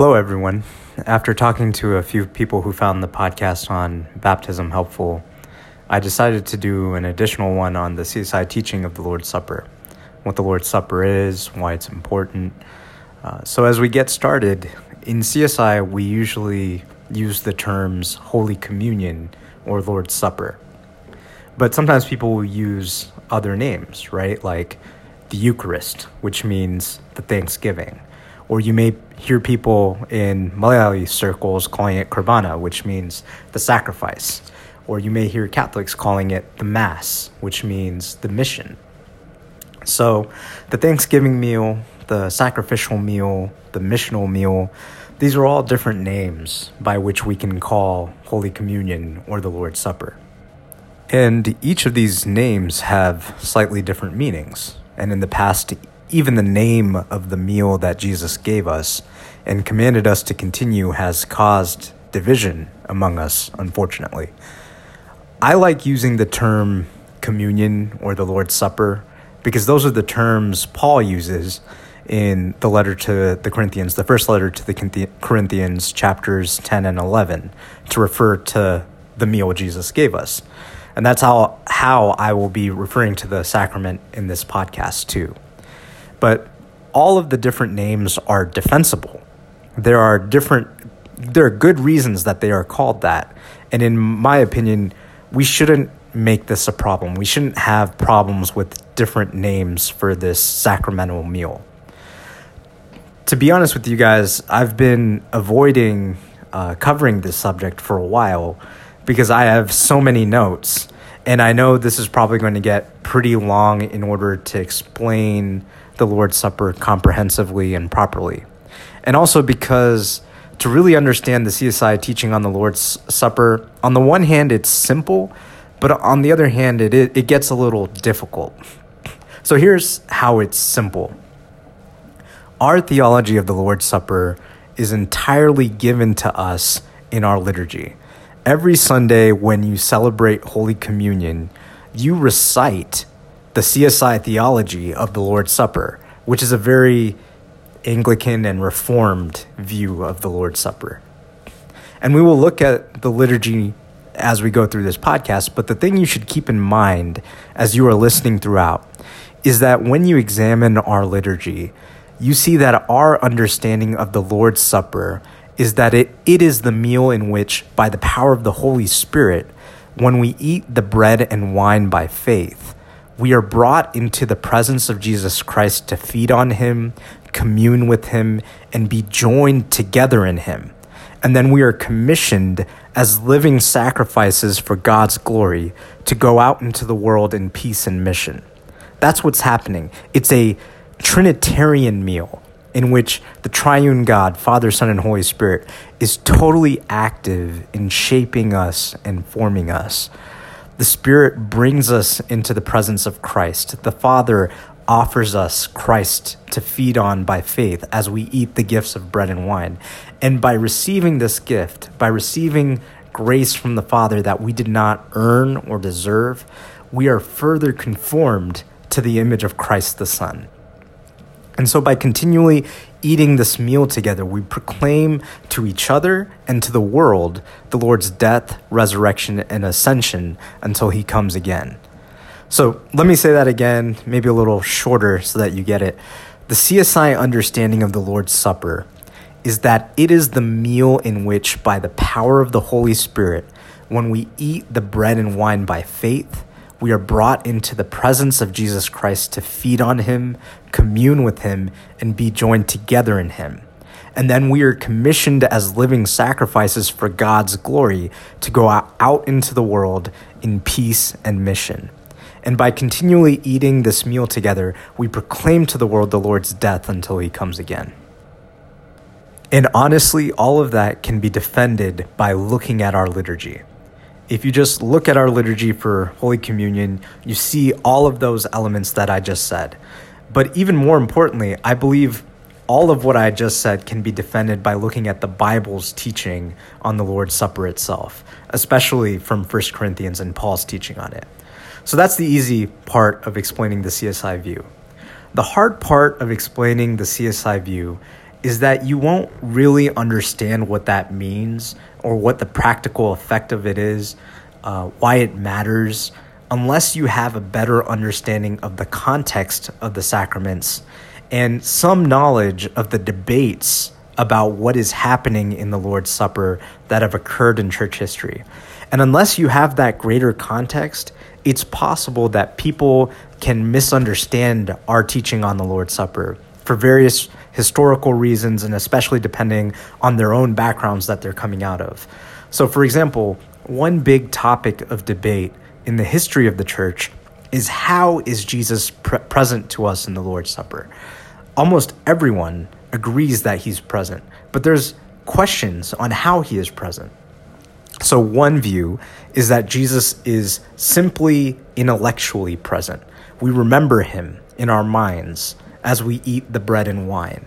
Hello, everyone. After talking to a few people who found the podcast on baptism helpful, I decided to do an additional one on the CSI teaching of the Lord's Supper, what the Lord's Supper is, why it's important. Uh, so, as we get started, in CSI, we usually use the terms Holy Communion or Lord's Supper. But sometimes people use other names, right? Like the Eucharist, which means the Thanksgiving. Or you may hear people in Malayali circles calling it Kurbana, which means the sacrifice. Or you may hear Catholics calling it the Mass, which means the mission. So the Thanksgiving meal, the sacrificial meal, the missional meal, these are all different names by which we can call Holy Communion or the Lord's Supper. And each of these names have slightly different meanings. And in the past, even the name of the meal that Jesus gave us and commanded us to continue has caused division among us, unfortunately. I like using the term communion or the Lord's Supper because those are the terms Paul uses in the letter to the Corinthians, the first letter to the Corinthians, chapters 10 and 11, to refer to the meal Jesus gave us. And that's how, how I will be referring to the sacrament in this podcast, too. But all of the different names are defensible. There are different, there are good reasons that they are called that. And in my opinion, we shouldn't make this a problem. We shouldn't have problems with different names for this sacramental meal to be honest with you guys, I've been avoiding uh, covering this subject for a while because I have so many notes. And I know this is probably going to get pretty long in order to explain the Lord's Supper comprehensively and properly. And also because to really understand the CSI teaching on the Lord's Supper, on the one hand, it's simple, but on the other hand, it, it gets a little difficult. So here's how it's simple our theology of the Lord's Supper is entirely given to us in our liturgy. Every Sunday, when you celebrate Holy Communion, you recite the CSI theology of the Lord's Supper, which is a very Anglican and Reformed view of the Lord's Supper. And we will look at the liturgy as we go through this podcast, but the thing you should keep in mind as you are listening throughout is that when you examine our liturgy, you see that our understanding of the Lord's Supper is that it, it is the meal in which, by the power of the Holy Spirit, when we eat the bread and wine by faith, we are brought into the presence of Jesus Christ to feed on him, commune with him, and be joined together in him. And then we are commissioned as living sacrifices for God's glory to go out into the world in peace and mission. That's what's happening. It's a Trinitarian meal in which the triune God, Father, Son, and Holy Spirit, is totally active in shaping us and forming us. The Spirit brings us into the presence of Christ. The Father offers us Christ to feed on by faith as we eat the gifts of bread and wine. And by receiving this gift, by receiving grace from the Father that we did not earn or deserve, we are further conformed to the image of Christ the Son. And so, by continually eating this meal together, we proclaim to each other and to the world the Lord's death, resurrection, and ascension until he comes again. So, let me say that again, maybe a little shorter so that you get it. The CSI understanding of the Lord's Supper is that it is the meal in which, by the power of the Holy Spirit, when we eat the bread and wine by faith, we are brought into the presence of Jesus Christ to feed on him, commune with him, and be joined together in him. And then we are commissioned as living sacrifices for God's glory to go out into the world in peace and mission. And by continually eating this meal together, we proclaim to the world the Lord's death until he comes again. And honestly, all of that can be defended by looking at our liturgy if you just look at our liturgy for Holy Communion, you see all of those elements that I just said. But even more importantly, I believe all of what I just said can be defended by looking at the Bible's teaching on the Lord's Supper itself, especially from 1 Corinthians and Paul's teaching on it. So that's the easy part of explaining the CSI view. The hard part of explaining the CSI view is that you won't really understand what that means or what the practical effect of it is, uh, why it matters, unless you have a better understanding of the context of the sacraments and some knowledge of the debates about what is happening in the Lord's Supper that have occurred in church history. And unless you have that greater context, it's possible that people can misunderstand our teaching on the Lord's Supper for various historical reasons and especially depending on their own backgrounds that they're coming out of. So, for example, one big topic of debate in the history of the church is how is Jesus pre- present to us in the Lord's Supper? Almost everyone agrees that he's present, but there's questions on how he is present. So, one view is that Jesus is simply intellectually present. We remember him in our minds as we eat the bread and wine.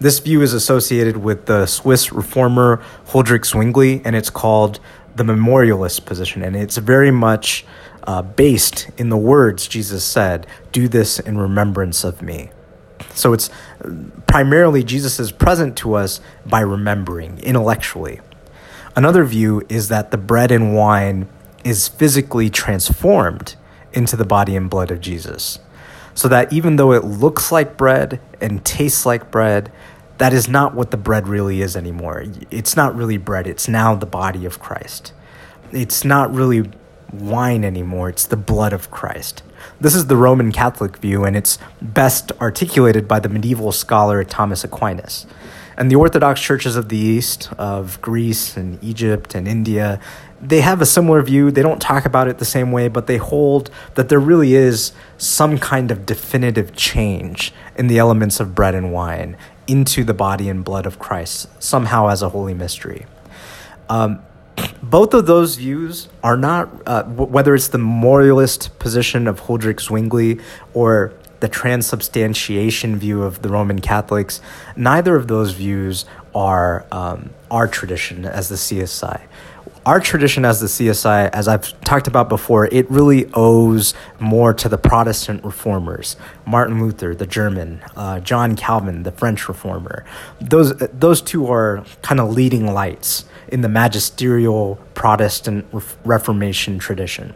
This view is associated with the Swiss reformer Huldrych Zwingli, and it's called the memorialist position. And it's very much uh, based in the words Jesus said, Do this in remembrance of me. So it's primarily Jesus is present to us by remembering intellectually. Another view is that the bread and wine is physically transformed into the body and blood of Jesus. So that even though it looks like bread and tastes like bread, that is not what the bread really is anymore. It's not really bread, it's now the body of Christ. It's not really wine anymore, it's the blood of Christ. This is the Roman Catholic view, and it's best articulated by the medieval scholar Thomas Aquinas. And the Orthodox churches of the East, of Greece and Egypt and India, they have a similar view. They don't talk about it the same way, but they hold that there really is some kind of definitive change in the elements of bread and wine into the body and blood of Christ, somehow as a holy mystery. Um, both of those views are not, uh, w- whether it's the memorialist position of Huldrych Zwingli or the transubstantiation view of the Roman Catholics, neither of those views are um, our tradition as the CSI. Our tradition as the CSI, as I've talked about before, it really owes more to the Protestant reformers. Martin Luther, the German, uh, John Calvin, the French reformer. Those, those two are kind of leading lights in the magisterial Protestant Reformation tradition.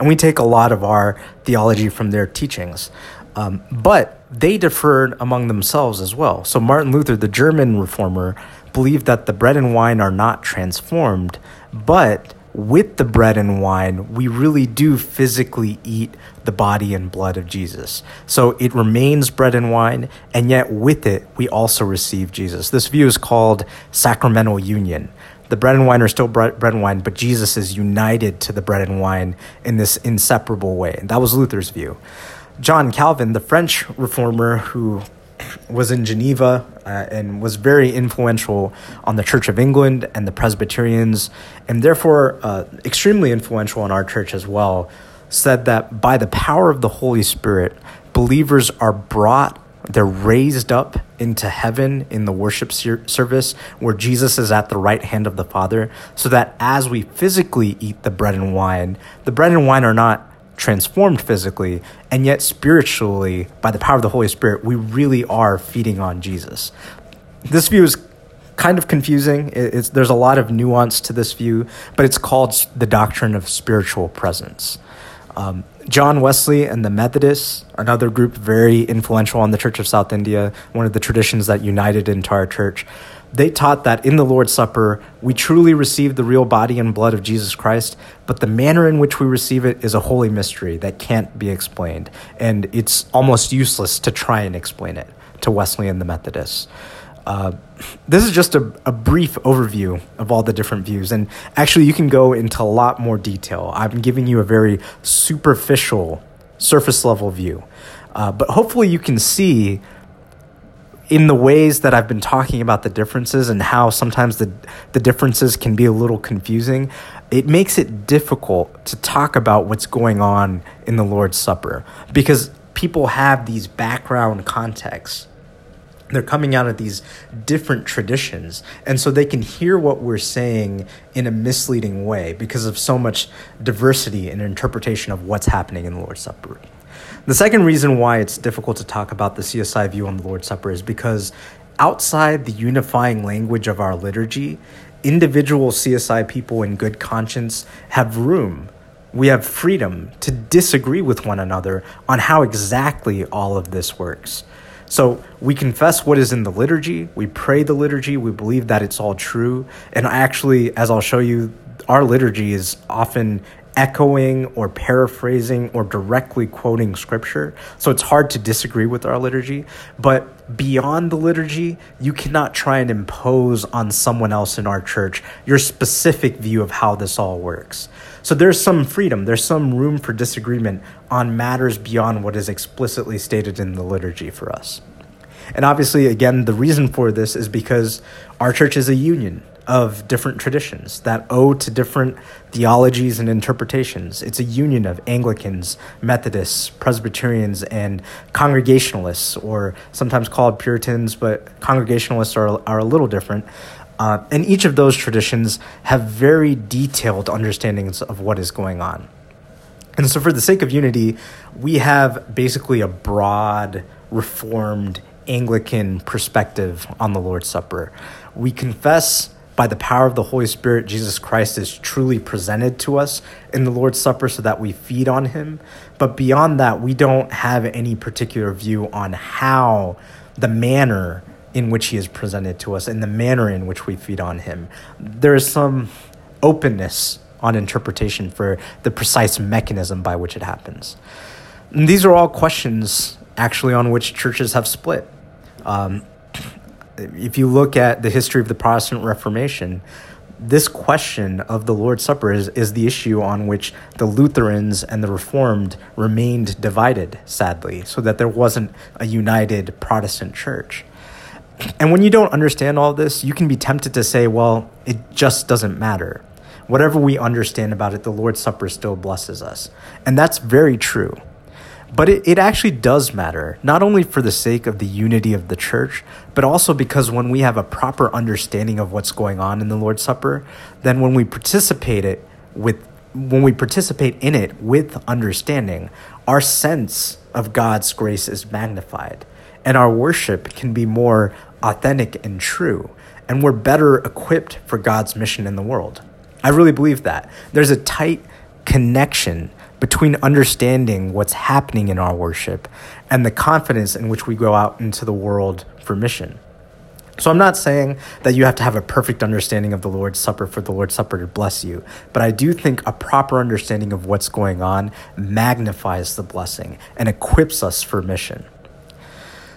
And we take a lot of our theology from their teachings. Um, but they differed among themselves as well. So Martin Luther, the German reformer, believed that the bread and wine are not transformed, but with the bread and wine, we really do physically eat the body and blood of Jesus. So it remains bread and wine, and yet with it, we also receive Jesus. This view is called sacramental union the bread and wine are still bread, and wine, but Jesus is united to the bread and wine in this inseparable way. And that was Luther's view. John Calvin, the French reformer who was in Geneva uh, and was very influential on the Church of England and the Presbyterians, and therefore uh, extremely influential on our church as well, said that by the power of the Holy Spirit, believers are brought they're raised up into heaven in the worship service where Jesus is at the right hand of the Father, so that as we physically eat the bread and wine, the bread and wine are not transformed physically, and yet spiritually, by the power of the Holy Spirit, we really are feeding on Jesus. This view is kind of confusing. It's, there's a lot of nuance to this view, but it's called the doctrine of spiritual presence. Um, John Wesley and the Methodists, another group very influential on the Church of South India, one of the traditions that united our church, they taught that in the Lord's Supper, we truly receive the real body and blood of Jesus Christ, but the manner in which we receive it is a holy mystery that can't be explained. And it's almost useless to try and explain it to Wesley and the Methodists. Uh, this is just a, a, brief overview of all the different views. And actually, you can go into a lot more detail. I'm giving you a very superficial, surface level view. Uh, but hopefully, you can see in the ways that I've been talking about the differences and how sometimes the, the differences can be a little confusing, it makes it difficult to talk about what's going on in the Lord's Supper. Because people have these background contexts. They're coming out of these different traditions. And so they can hear what we're saying in a misleading way because of so much diversity in interpretation of what's happening in the lord's supper the second reason why it's difficult to talk about the csi view on the lord's supper is because outside the unifying language of our liturgy, individual CSI people in good conscience have room. We have freedom to disagree with one another on how exactly all of this works. So we confess what is in the liturgy, we pray the liturgy, we believe that it's all true. And actually, as I'll show you, our liturgy is often echoing or paraphrasing or directly quoting scripture. So it's hard to disagree with our liturgy. But beyond the liturgy, you cannot try and impose on someone else in our church your specific view of how this all works. So there's some freedom, there's some room for disagreement on matters beyond what is explicitly stated in the liturgy for us. And obviously, again, the reason for this is because our church is a union of different traditions that owe to different theologies and interpretations. It's a union of Anglicans, Methodists, Presbyterians, and Congregationalists, or sometimes called Puritans, but Congregationalists are, are a little different. Uh, and each of those traditions have very detailed understandings of what is going on. And so, for the sake of unity, we have basically a broad, reformed Anglican perspective on the Lord's Supper. We confess by the power of the Holy Spirit, Jesus Christ is truly presented to us in the Lord's Supper so that we feed on him. But beyond that, we don't have any particular view on how the manner in which he is presented to us and the manner in which we feed on him. There is some openness on interpretation for the precise mechanism by which it happens. And these are all questions actually on which churches have split. Um, if you look at the history of the Protestant Reformation, this question of the Lord's Supper is, is the issue on which the Lutherans and the Reformed remained divided, sadly, so that there wasn't a united Protestant church. And when you don't understand all this, you can be tempted to say, well, it just doesn't matter. Whatever we understand about it, the Lord's Supper still blesses us. And that's very true. But it, it actually does matter, not only for the sake of the unity of the church, but also because when we have a proper understanding of what's going on in the Lord's Supper, then when we participate it with when we participate in it with understanding, our sense of God's grace is magnified and our worship can be more authentic and true, and we're better equipped for God's mission in the world. I really believe that. There's a tight connection between understanding what's happening in our worship and the confidence in which we go out into the world for mission. So I'm not saying that you have to have a perfect understanding of the Lord's Supper for the Lord's Supper to bless you, but I do think a proper understanding of what's going on magnifies the blessing and equips us for mission.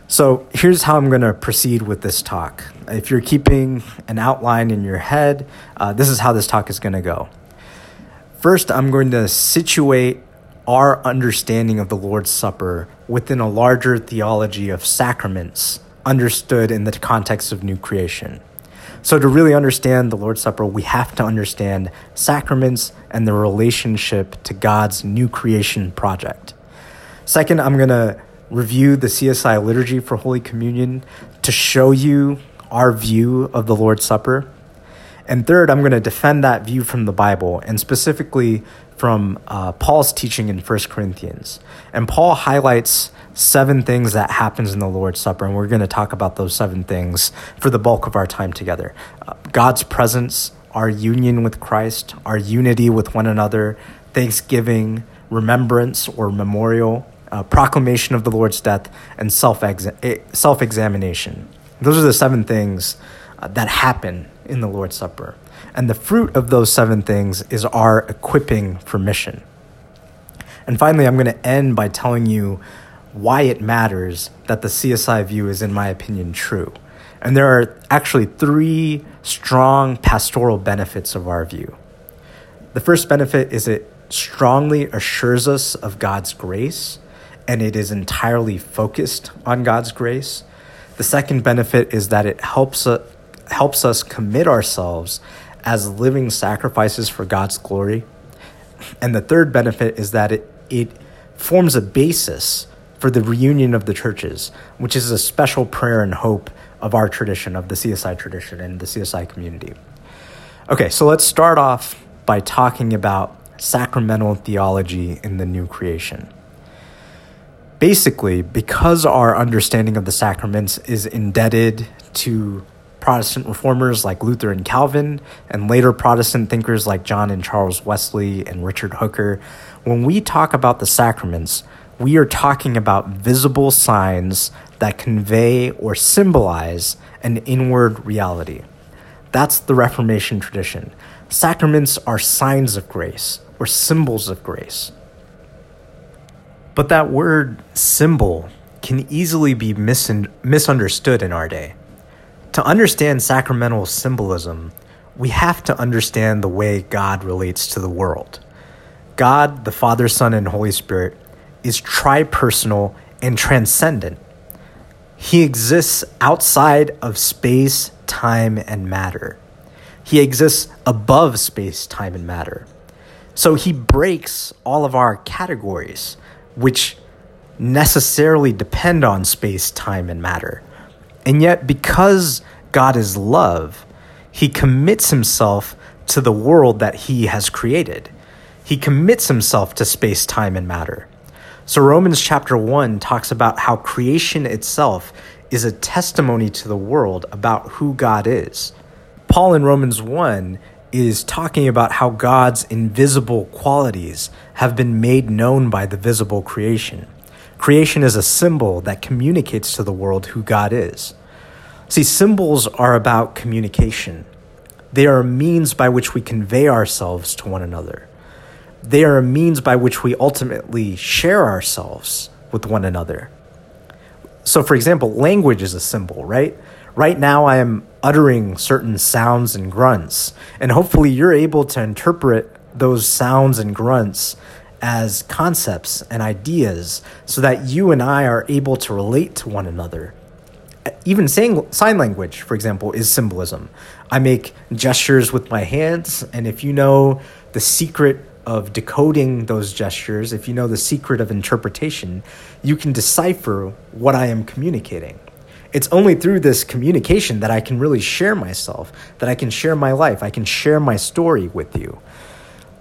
So here's how I'm going to proceed with this talk. If you're keeping an outline in your head, uh, this is how this talk is going to go. First, I'm going to situate our understanding of the Lord's Supper within a larger theology of sacraments understood in the context of new creation. So, to really understand the Lord's Supper, we have to understand sacraments and the relationship to God's new creation project. Second, I'm going to review the CSI liturgy for Holy Communion to show you our view of the Lord's Supper. And third, I'm going to defend that view from the Bible and specifically from uh, Paul's teaching in 1 Corinthians. And Paul highlights seven things that happens in the Lord's Supper, and we're going to talk about those seven things for the bulk of our time together. Uh, God's presence, our union with Christ, our unity with one another, thanksgiving, remembrance or memorial, uh, proclamation of the Lord's death, and self eh, self examination. Those are the seven things uh, that happen in the Lord's Supper. And the fruit of those seven things is our equipping for mission. And finally, I'm going to end by telling you why it matters that the CSI view is, in my opinion, true. And there are actually three strong pastoral benefits of our view. The first benefit is it strongly assures us of God's grace and it is entirely focused on God's grace. The second benefit is that it helps, uh, helps us commit ourselves as living sacrifices for God's glory. And the third benefit is that it, it forms a basis for the reunion of the churches, which is a special prayer and hope of our tradition, of the CSI tradition and the CSI community. Okay, so let's start off by talking about sacramental theology in the new creation basically, because our understanding of the sacraments is indebted to Protestant reformers like Luther and Calvin, and later Protestant thinkers like John and Charles Wesley and Richard Hooker, when we talk about the sacraments, we are talking about visible signs that convey or symbolize an inward reality. That's the Reformation tradition. Sacraments are signs of grace or symbols of grace. But that word symbol can easily be misunderstood in our day. To understand sacramental symbolism, we have to understand the way God relates to the world. God, the Father, Son, and Holy Spirit, is tripersonal and transcendent. He exists outside of space, time, and matter. He exists above space, time, and matter. So he breaks all of our categories, which necessarily depend on space, time, and matter. And yet, because God is love, he commits himself to the world that he has created. He commits himself to space, time, and matter. So, Romans chapter 1 talks about how creation itself is a testimony to the world about who God is. Paul in Romans 1 is talking about how God's invisible qualities have been made known by the visible creation. Creation is a symbol that communicates to the world who God is. See, symbols are about communication. They are means by which we convey ourselves to one another. They are a means by which we ultimately share ourselves with one another. So, for example, language is a symbol, right? Right now, I am uttering certain sounds and grunts, and hopefully, you're able to interpret those sounds and grunts as concepts and ideas so that you and I are able to relate to one another. Even saying sign language, for example, is symbolism. I make gestures with my hands, and if you know the secret of decoding those gestures, if you know the secret of interpretation, you can decipher what I am communicating. It's only through this communication that I can really share myself, that I can share my life, I can share my story with you.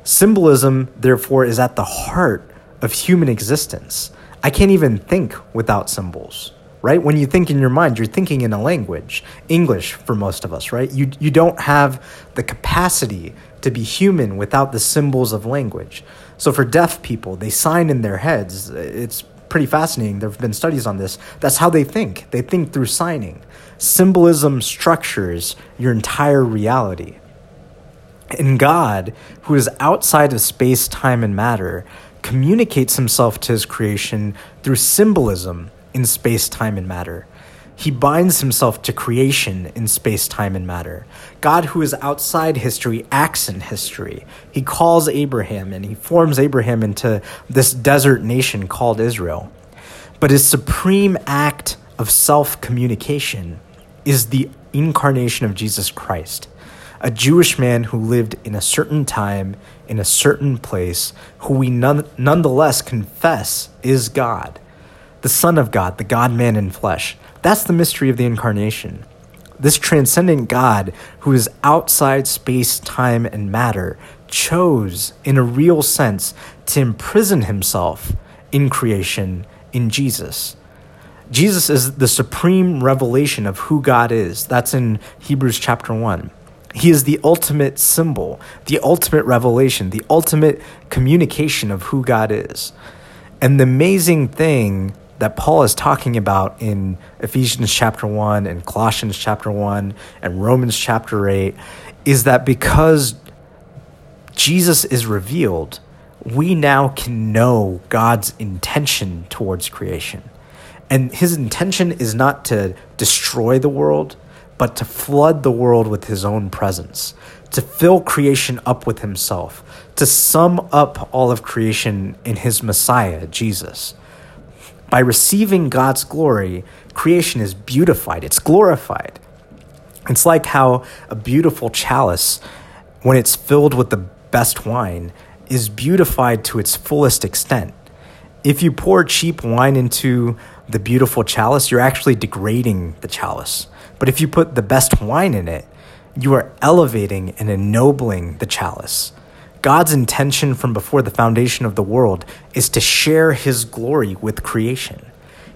Symbolism, therefore, is at the heart of human existence. I can't even think without symbols, right? When you think in your mind, you're thinking in a language, English for most of us, right? You, you don't have the capacity to be human without the symbols of language. So for deaf people, they sign in their heads. It's pretty fascinating. There have been studies on this. That's how they think. They think through signing. Symbolism structures your entire reality. And God, who is outside of space, time, and matter, communicates himself to his creation through symbolism in space, time, and matter. He binds himself to creation in space, time, and matter. God, who is outside history, acts in history. He calls Abraham and he forms Abraham into this desert nation called Israel. But his supreme act of self communication is the incarnation of Jesus Christ a Jewish man who lived in a certain time, in a certain place, who we none, nonetheless confess is God, the Son of God, the God man in flesh. That's the mystery of the incarnation. This transcendent God, who is outside space, time, and matter, chose, in a real sense, to imprison himself in creation in Jesus. Jesus is the supreme revelation of who God is. That's in Hebrews chapter 1. He is the ultimate symbol, the ultimate revelation, the ultimate communication of who God is. And the amazing thing that Paul is talking about in Ephesians chapter 1 and Colossians chapter 1 and Romans chapter 8 is that because Jesus is revealed, we now can know God's intention towards creation. And his intention is not to destroy the world, but to flood the world with his own presence, to fill creation up with himself, to sum up all of creation in his Messiah, Jesus. By receiving God's glory, creation is beautified, it's glorified. It's like how a beautiful chalice, when it's filled with the best wine, is beautified to its fullest extent. If you pour cheap wine into the beautiful chalice, you're actually degrading the chalice. But if you put the best wine in it, you are elevating and ennobling the chalice. God's intention from before the foundation of the world is to share his glory with creation.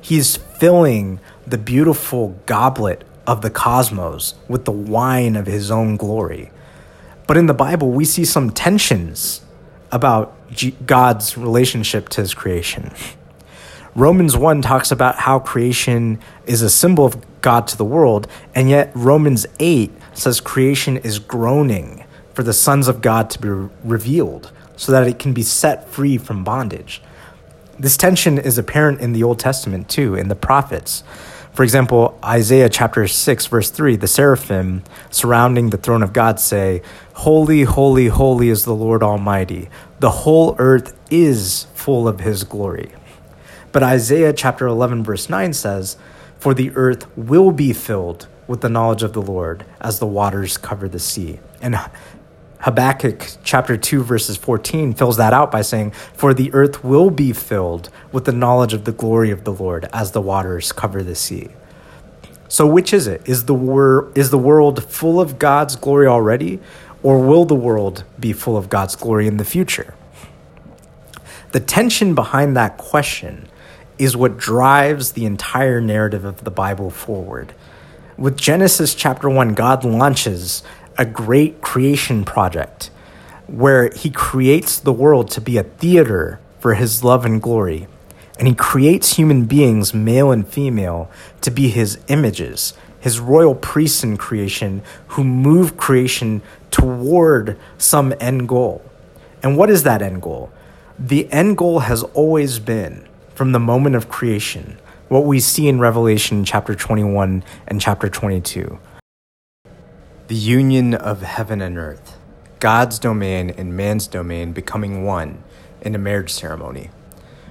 He's filling the beautiful goblet of the cosmos with the wine of his own glory. But in the Bible, we see some tensions about God's relationship to his creation. Romans 1 talks about how creation is a symbol of God to the world, and yet Romans 8 says creation is groaning for the sons of God to be revealed so that it can be set free from bondage. This tension is apparent in the Old Testament too, in the prophets. For example, Isaiah chapter 6, verse 3, the seraphim surrounding the throne of God say, Holy, holy, holy is the Lord Almighty. The whole earth is full of his glory. But Isaiah chapter 11, verse 9 says, For the earth will be filled with the knowledge of the Lord as the waters cover the sea. And Habakkuk chapter 2, verses 14 fills that out by saying, For the earth will be filled with the knowledge of the glory of the Lord as the waters cover the sea. So, which is it? Is the, wor- is the world full of God's glory already, or will the world be full of God's glory in the future? The tension behind that question is what drives the entire narrative of the Bible forward. With Genesis chapter 1, God launches a great creation project where he creates the world to be a theater for his love and glory. And he creates human beings, male and female, to be his images, his royal priests in creation who move creation toward some end goal. And what is that end goal? The end goal has always been, from the moment of creation, what we see in Revelation chapter 21 and chapter 22 the union of heaven and earth, God's domain and man's domain becoming one in a marriage ceremony.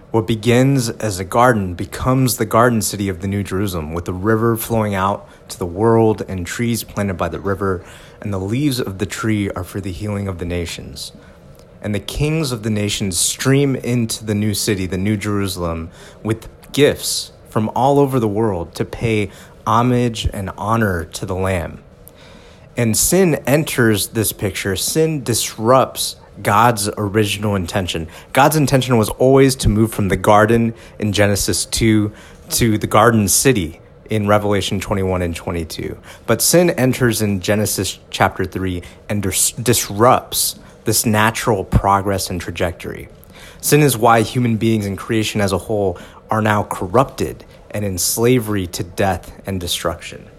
What begins as a garden becomes the garden city of the New Jerusalem, with the river flowing out to the world and trees planted by the river, and the leaves of the tree are for the healing of the nations. And the kings of the nations stream into the new city, the New Jerusalem, with gifts from all over the world to pay homage and honor to the Lamb. And sin enters this picture, sin disrupts God's original intention. God's intention was always to move from the garden in Genesis 2 to the garden city in Revelation 21 and 22. But sin enters in Genesis chapter 3 and dis- disrupts this natural progress and trajectory. Sin is why human beings and creation as a whole are now corrupted and in slavery to death and destruction.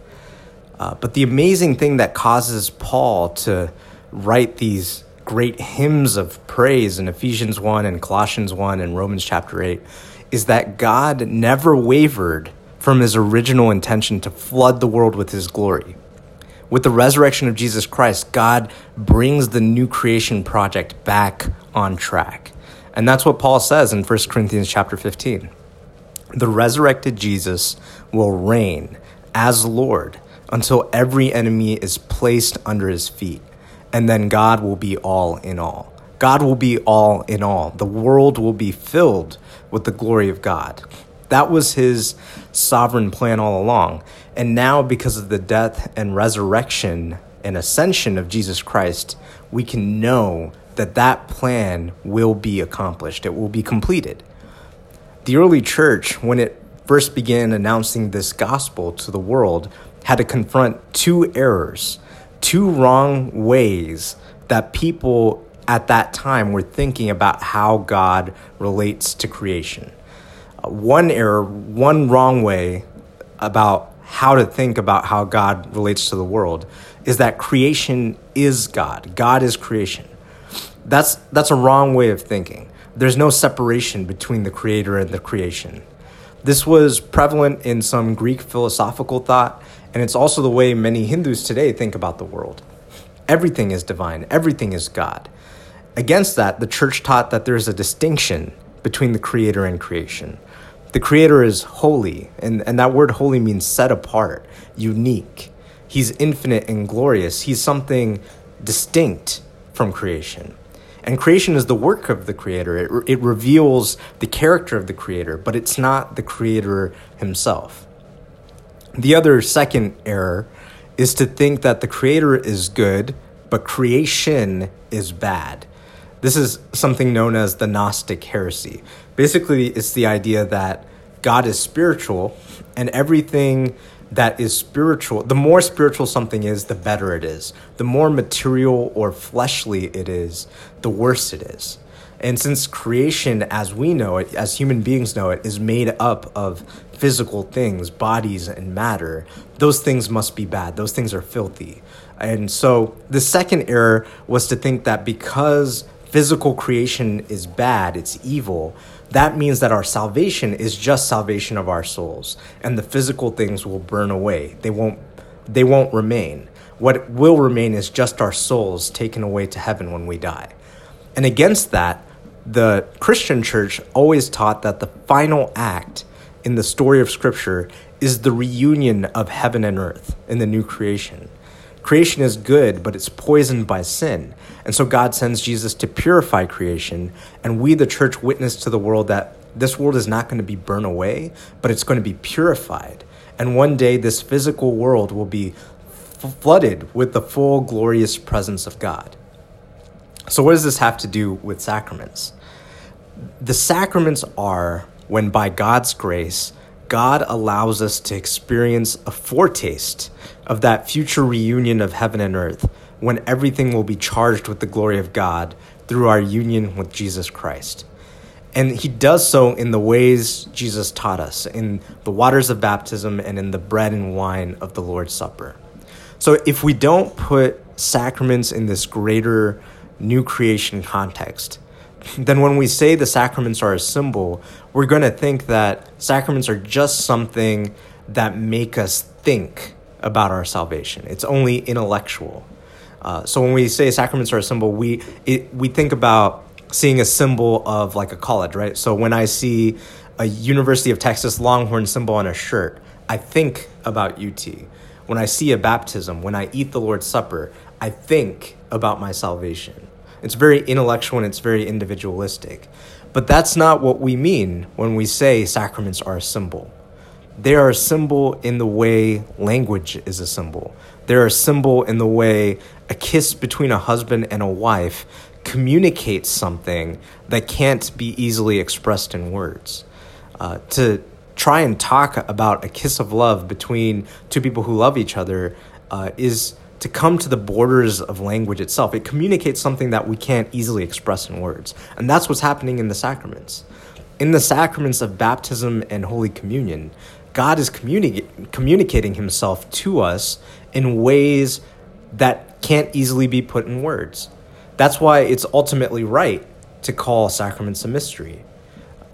Uh, but the amazing thing that causes Paul to write these great hymns of praise in Ephesians 1 and Colossians 1 and Romans chapter 8 is that God never wavered from his original intention to flood the world with his glory. With the resurrection of Jesus Christ, God brings the new creation project back on track. And that's what Paul says in 1 Corinthians chapter 15. The resurrected Jesus will reign as Lord until every enemy is placed under his feet. And then God will be all in all. God will be all in all. The world will be filled with the glory of God. That was his sovereign plan all along. And now, because of the death and resurrection and ascension of Jesus Christ, we can know that that plan will be accomplished, it will be completed. The early church, when it first began announcing this gospel to the world, had to confront two errors, two wrong ways that people at that time were thinking about how God relates to creation. Uh, one error, one wrong way about how to think about how God relates to the world is that creation is God. God is creation. That's that's a wrong way of thinking. There's no separation between the creator and the creation. This was prevalent in some Greek philosophical thought and it's also the way many Hindus today think about the world. Everything is divine, everything is God. Against that, the church taught that there's a distinction between the creator and creation. The creator is holy, and, and that word holy means set apart, unique. He's infinite and glorious. He's something distinct from creation. And creation is the work of the creator. It, it reveals the character of the creator, but it's not the creator himself. The other second error is to think that the creator is good, but creation is bad. This is something known as the Gnostic heresy. Basically, it's the idea that God is spiritual and everything that is spiritual, the more spiritual something is, the better it is. The more material or fleshly it is, the worse it is. And since creation, as we know it, as human beings know it, is made up of physical things, bodies, and matter, those things must be bad. Those things are filthy. And so the second error was to think that because physical creation is bad, it's evil, that means that our salvation is just salvation of our souls and the physical things will burn away they won't they won't remain what will remain is just our souls taken away to heaven when we die and against that the christian church always taught that the final act in the story of scripture is the reunion of heaven and earth in the new creation Creation is good, but it's poisoned by sin. And so God sends Jesus to purify creation, and we, the church, witness to the world that this world is not going to be burned away, but it's going to be purified. And one day, this physical world will be flooded with the full, glorious presence of God. So, what does this have to do with sacraments? The sacraments are when, by God's grace, God allows us to experience a foretaste of that future reunion of heaven and earth when everything will be charged with the glory of God through our union with Jesus Christ. And he does so in the ways Jesus taught us, in the waters of baptism and in the bread and wine of the Lord's Supper. So if we don't put sacraments in this greater new creation context, then when we say the sacraments are a symbol, we're going to think that sacraments are just something that make us think about our salvation. It's only intellectual. Uh, so when we say sacraments are a symbol, we it, we think about seeing a symbol of like a college, right? So when I see a University of Texas Longhorn symbol on a shirt, I think about UT. When I see a baptism, when I eat the Lord's Supper, I think about my salvation. It's very intellectual and it's very individualistic. But that's not what we mean when we say sacraments are a symbol. They are a symbol in the way language is a symbol. They're a symbol in the way a kiss between a husband and a wife communicates something that can't be easily expressed in words. Uh, to try and talk about a kiss of love between two people who love each other uh, is to come to the borders of language itself. It communicates something that we can't easily express in words. And that's what's happening in the sacraments. In the sacraments of baptism and Holy Communion, God is communi- communicating himself to us in ways that can't easily be put in words. That's why it's ultimately right to call sacraments a mystery.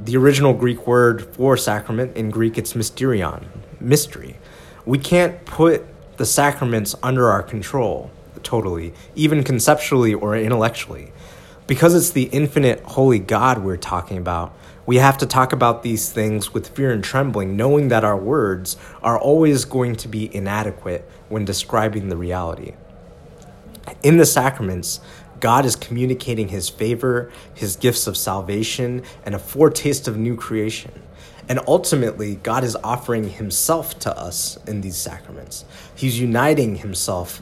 The original Greek word for sacrament in Greek it's mysterion, mystery. We can't put the sacraments under our control totally, even conceptually or intellectually. Because it's the infinite holy God we're talking about, we have to talk about these things with fear and trembling, knowing that our words are always going to be inadequate when describing the reality. In the sacraments, God is communicating his favor, his gifts of salvation, and a foretaste of new creation. And ultimately, God is offering himself to us in these sacraments. He's uniting himself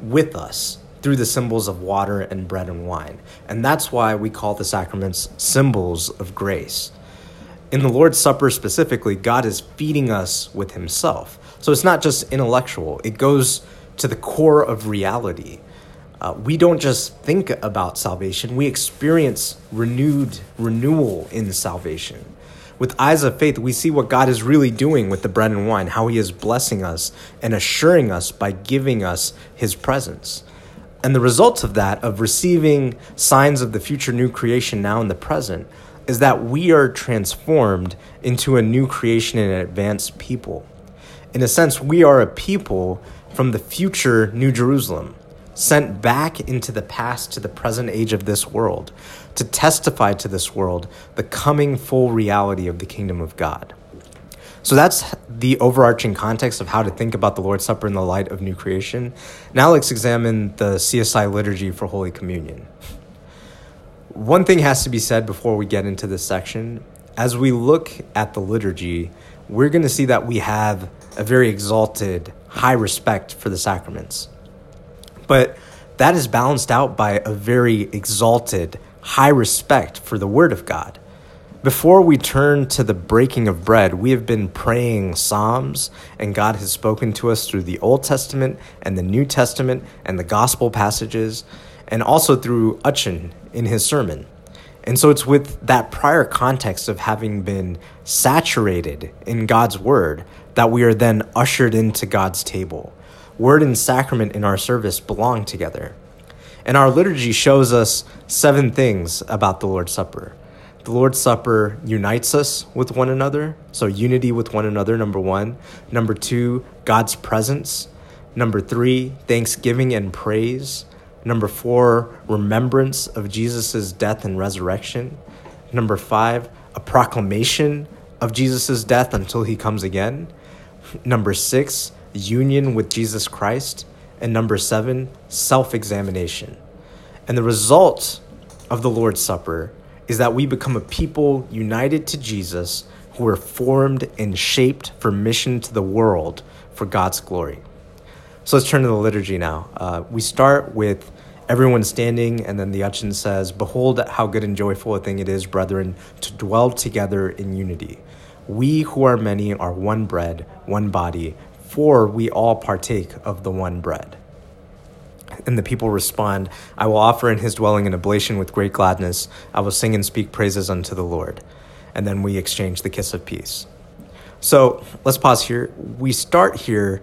with us through the symbols of water and bread and wine. And that's why we call the sacraments symbols of grace. In the Lord's Supper specifically, God is feeding us with himself. So it's not just intellectual, it goes to the core of reality. Uh, we don't just think about salvation, we experience renewed renewal in salvation with eyes of faith, we see what God is really doing with the bread and wine, how He is blessing us and assuring us by giving us His presence. And the results of that, of receiving signs of the future new creation now in the present, is that we are transformed into a new creation and an advanced people. In a sense, we are a people from the future New Jerusalem sent back into the past to the present age of this world to testify to this world the coming full reality of the kingdom of God. So that's the overarching context of how to think about the Lord's Supper in the light of new creation. Now let's examine the CSI liturgy for Holy Communion. One thing has to be said before we get into this section. As we look at the liturgy, we're going to see that we have a very exalted, high respect for the sacraments. But that is balanced out by a very exalted, high respect for the Word of God. Before we turn to the breaking of bread, we have been praying Psalms, and God has spoken to us through the Old Testament and the New Testament and the Gospel passages, and also through Achin in his sermon. And so it's with that prior context of having been saturated in God's Word that we are then ushered into God's table. Word and sacrament in our service belong together. And our liturgy shows us seven things about the Lord's Supper. The Lord's Supper unites us with one another. So, unity with one another, number one. Number two, God's presence. Number three, thanksgiving and praise. Number four, remembrance of Jesus' death and resurrection. Number five, a proclamation of Jesus' death until he comes again. Number six, union with Jesus Christ. And number seven, self examination. And the result of the Lord's Supper is that we become a people united to Jesus who are formed and shaped for mission to the world for God's glory. So let's turn to the liturgy now. Uh, we start with everyone standing, and then the Achin says, Behold, how good and joyful a thing it is, brethren, to dwell together in unity. We who are many are one bread, one body, for we all partake of the one bread. And the people respond, I will offer in his dwelling an oblation with great gladness. I will sing and speak praises unto the Lord. And then we exchange the kiss of peace. So let's pause here. We start here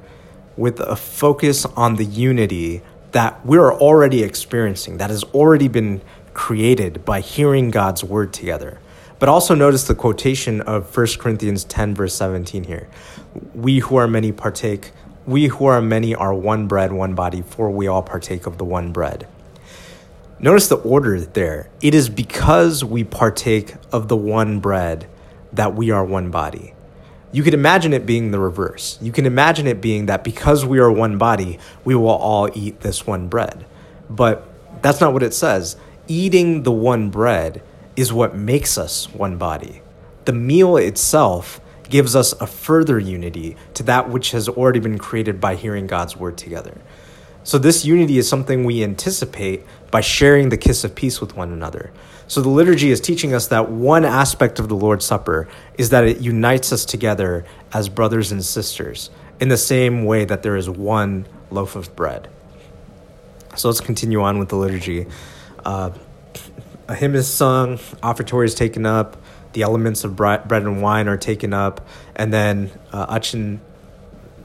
with a focus on the unity that we're already experiencing, that has already been created by hearing God's word together. But also notice the quotation of 1 Corinthians 10, verse 17 here. We who are many partake we who are many are one bread, one body, for we all partake of the one bread. Notice the order there. It is because we partake of the one bread that we are one body. You could imagine it being the reverse. You can imagine it being that because we are one body, we will all eat this one bread. But that's not what it says. Eating the one bread is what makes us one body. The meal itself gives us a further unity to that which has already been created by hearing God's word together. So, this unity is something we anticipate by sharing the kiss of peace with one another. So, the liturgy is teaching us that one aspect of the Lord's Supper is that it unites us together as brothers and sisters in the same way that there is one loaf of bread. So, let's continue on with the liturgy. Uh, a hymn is sung, offertory is taken up, the elements of bread and wine are taken up, and then uh, Achin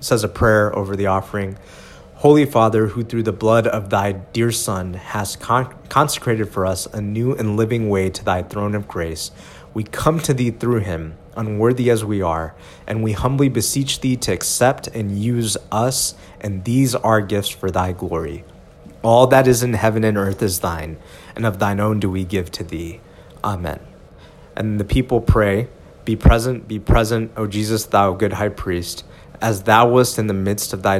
says a prayer over the offering. Holy Father, who through the blood of thy dear Son has con- consecrated for us a new and living way to thy throne of grace, we come to thee through him, unworthy as we are, and we humbly beseech thee to accept and use us and these our gifts for thy glory. All that is in heaven and earth is thine, and of thine own do we give to thee. Amen. And the people pray, Be present, be present, O Jesus, thou good high priest, as thou wast in the midst of thy,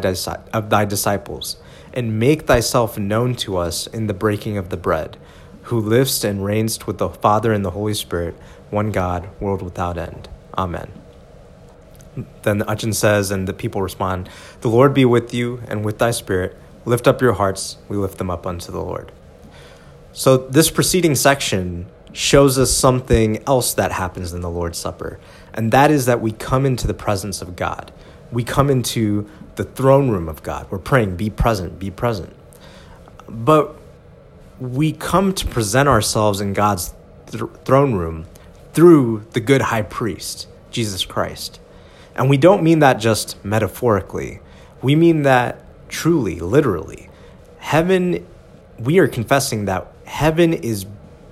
of thy disciples, and make thyself known to us in the breaking of the bread, who livest and reignest with the Father and the Holy Spirit, one God, world without end. Amen. Then the Achin says, and the people respond, The Lord be with you and with thy spirit. Lift up your hearts. We lift them up unto the Lord. So, this preceding section shows us something else that happens in the Lord's Supper, and that is that we come into the presence of God. We come into the throne room of God. We're praying, be present, be present. But we come to present ourselves in God's th- throne room through the good high priest, Jesus Christ. And we don't mean that just metaphorically, we mean that truly, literally. Heaven, we are confessing that heaven is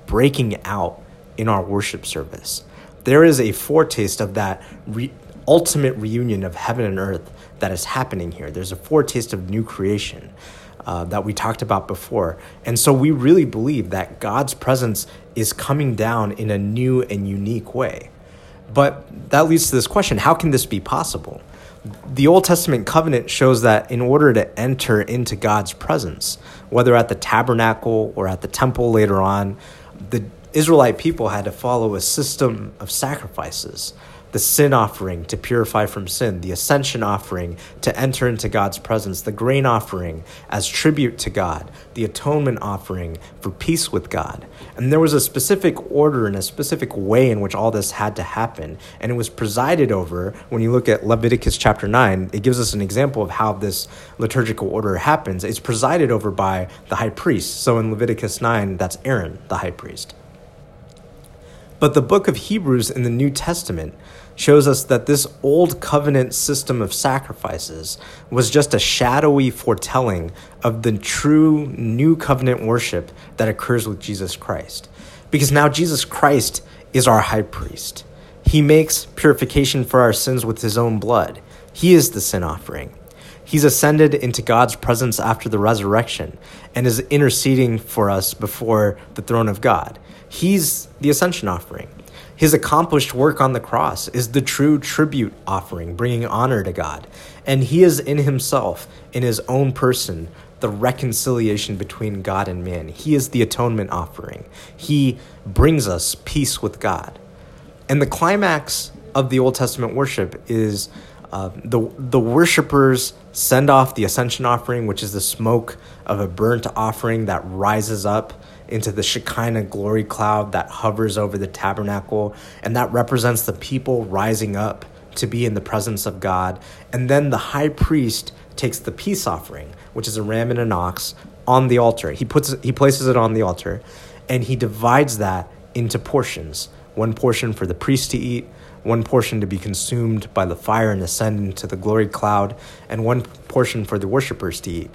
breaking out in our worship service. There is a foretaste of that re- ultimate reunion of heaven and earth that is happening here. There's a foretaste of new creation uh, that we talked about before. And so we really believe that God's presence is coming down in a new and unique way. But that leads to this question how can this be possible? The Old Testament covenant shows that in order to enter into God's presence, whether at the tabernacle or at the temple later on, Israelite people had to follow a system of sacrifices. the sin offering to purify from sin, the ascension offering to enter into God's presence, the grain offering as tribute to God, the atonement offering for peace with God. And there was a specific order and a specific way in which all this had to happen. And it was presided over, when you look at Leviticus chapter 9, it gives us an example of how this liturgical order happens. It's presided over by the high priest. So in Leviticus 9, that's Aaron, the high priest. But the book of Hebrews in the New Testament shows us that this old covenant system of sacrifices was just a shadowy foretelling of the true new covenant worship that occurs with Jesus Christ. Because now Jesus Christ is our high priest. He makes purification for our sins with his own blood. He is the sin offering. He's ascended into God's presence after the resurrection and is interceding for us before the throne of God. He's the ascension offering. His accomplished work on the cross is the true tribute offering, bringing honor to God. And he is in himself, in his own person, the reconciliation between God and man. He is the atonement offering. He brings us peace with God. And the climax of the Old Testament worship is uh, the, the worshippers send off the ascension offering, which is the smoke of a burnt offering that rises up into the Shekinah glory cloud that hovers over the tabernacle, and that represents the people rising up to be in the presence of God. And then the high priest takes the peace offering, which is a ram and an ox, on the altar. He puts he places it on the altar, and he divides that into portions. One portion for the priest to eat, one portion to be consumed by the fire and ascend into the glory cloud, and one portion for the worshippers to eat.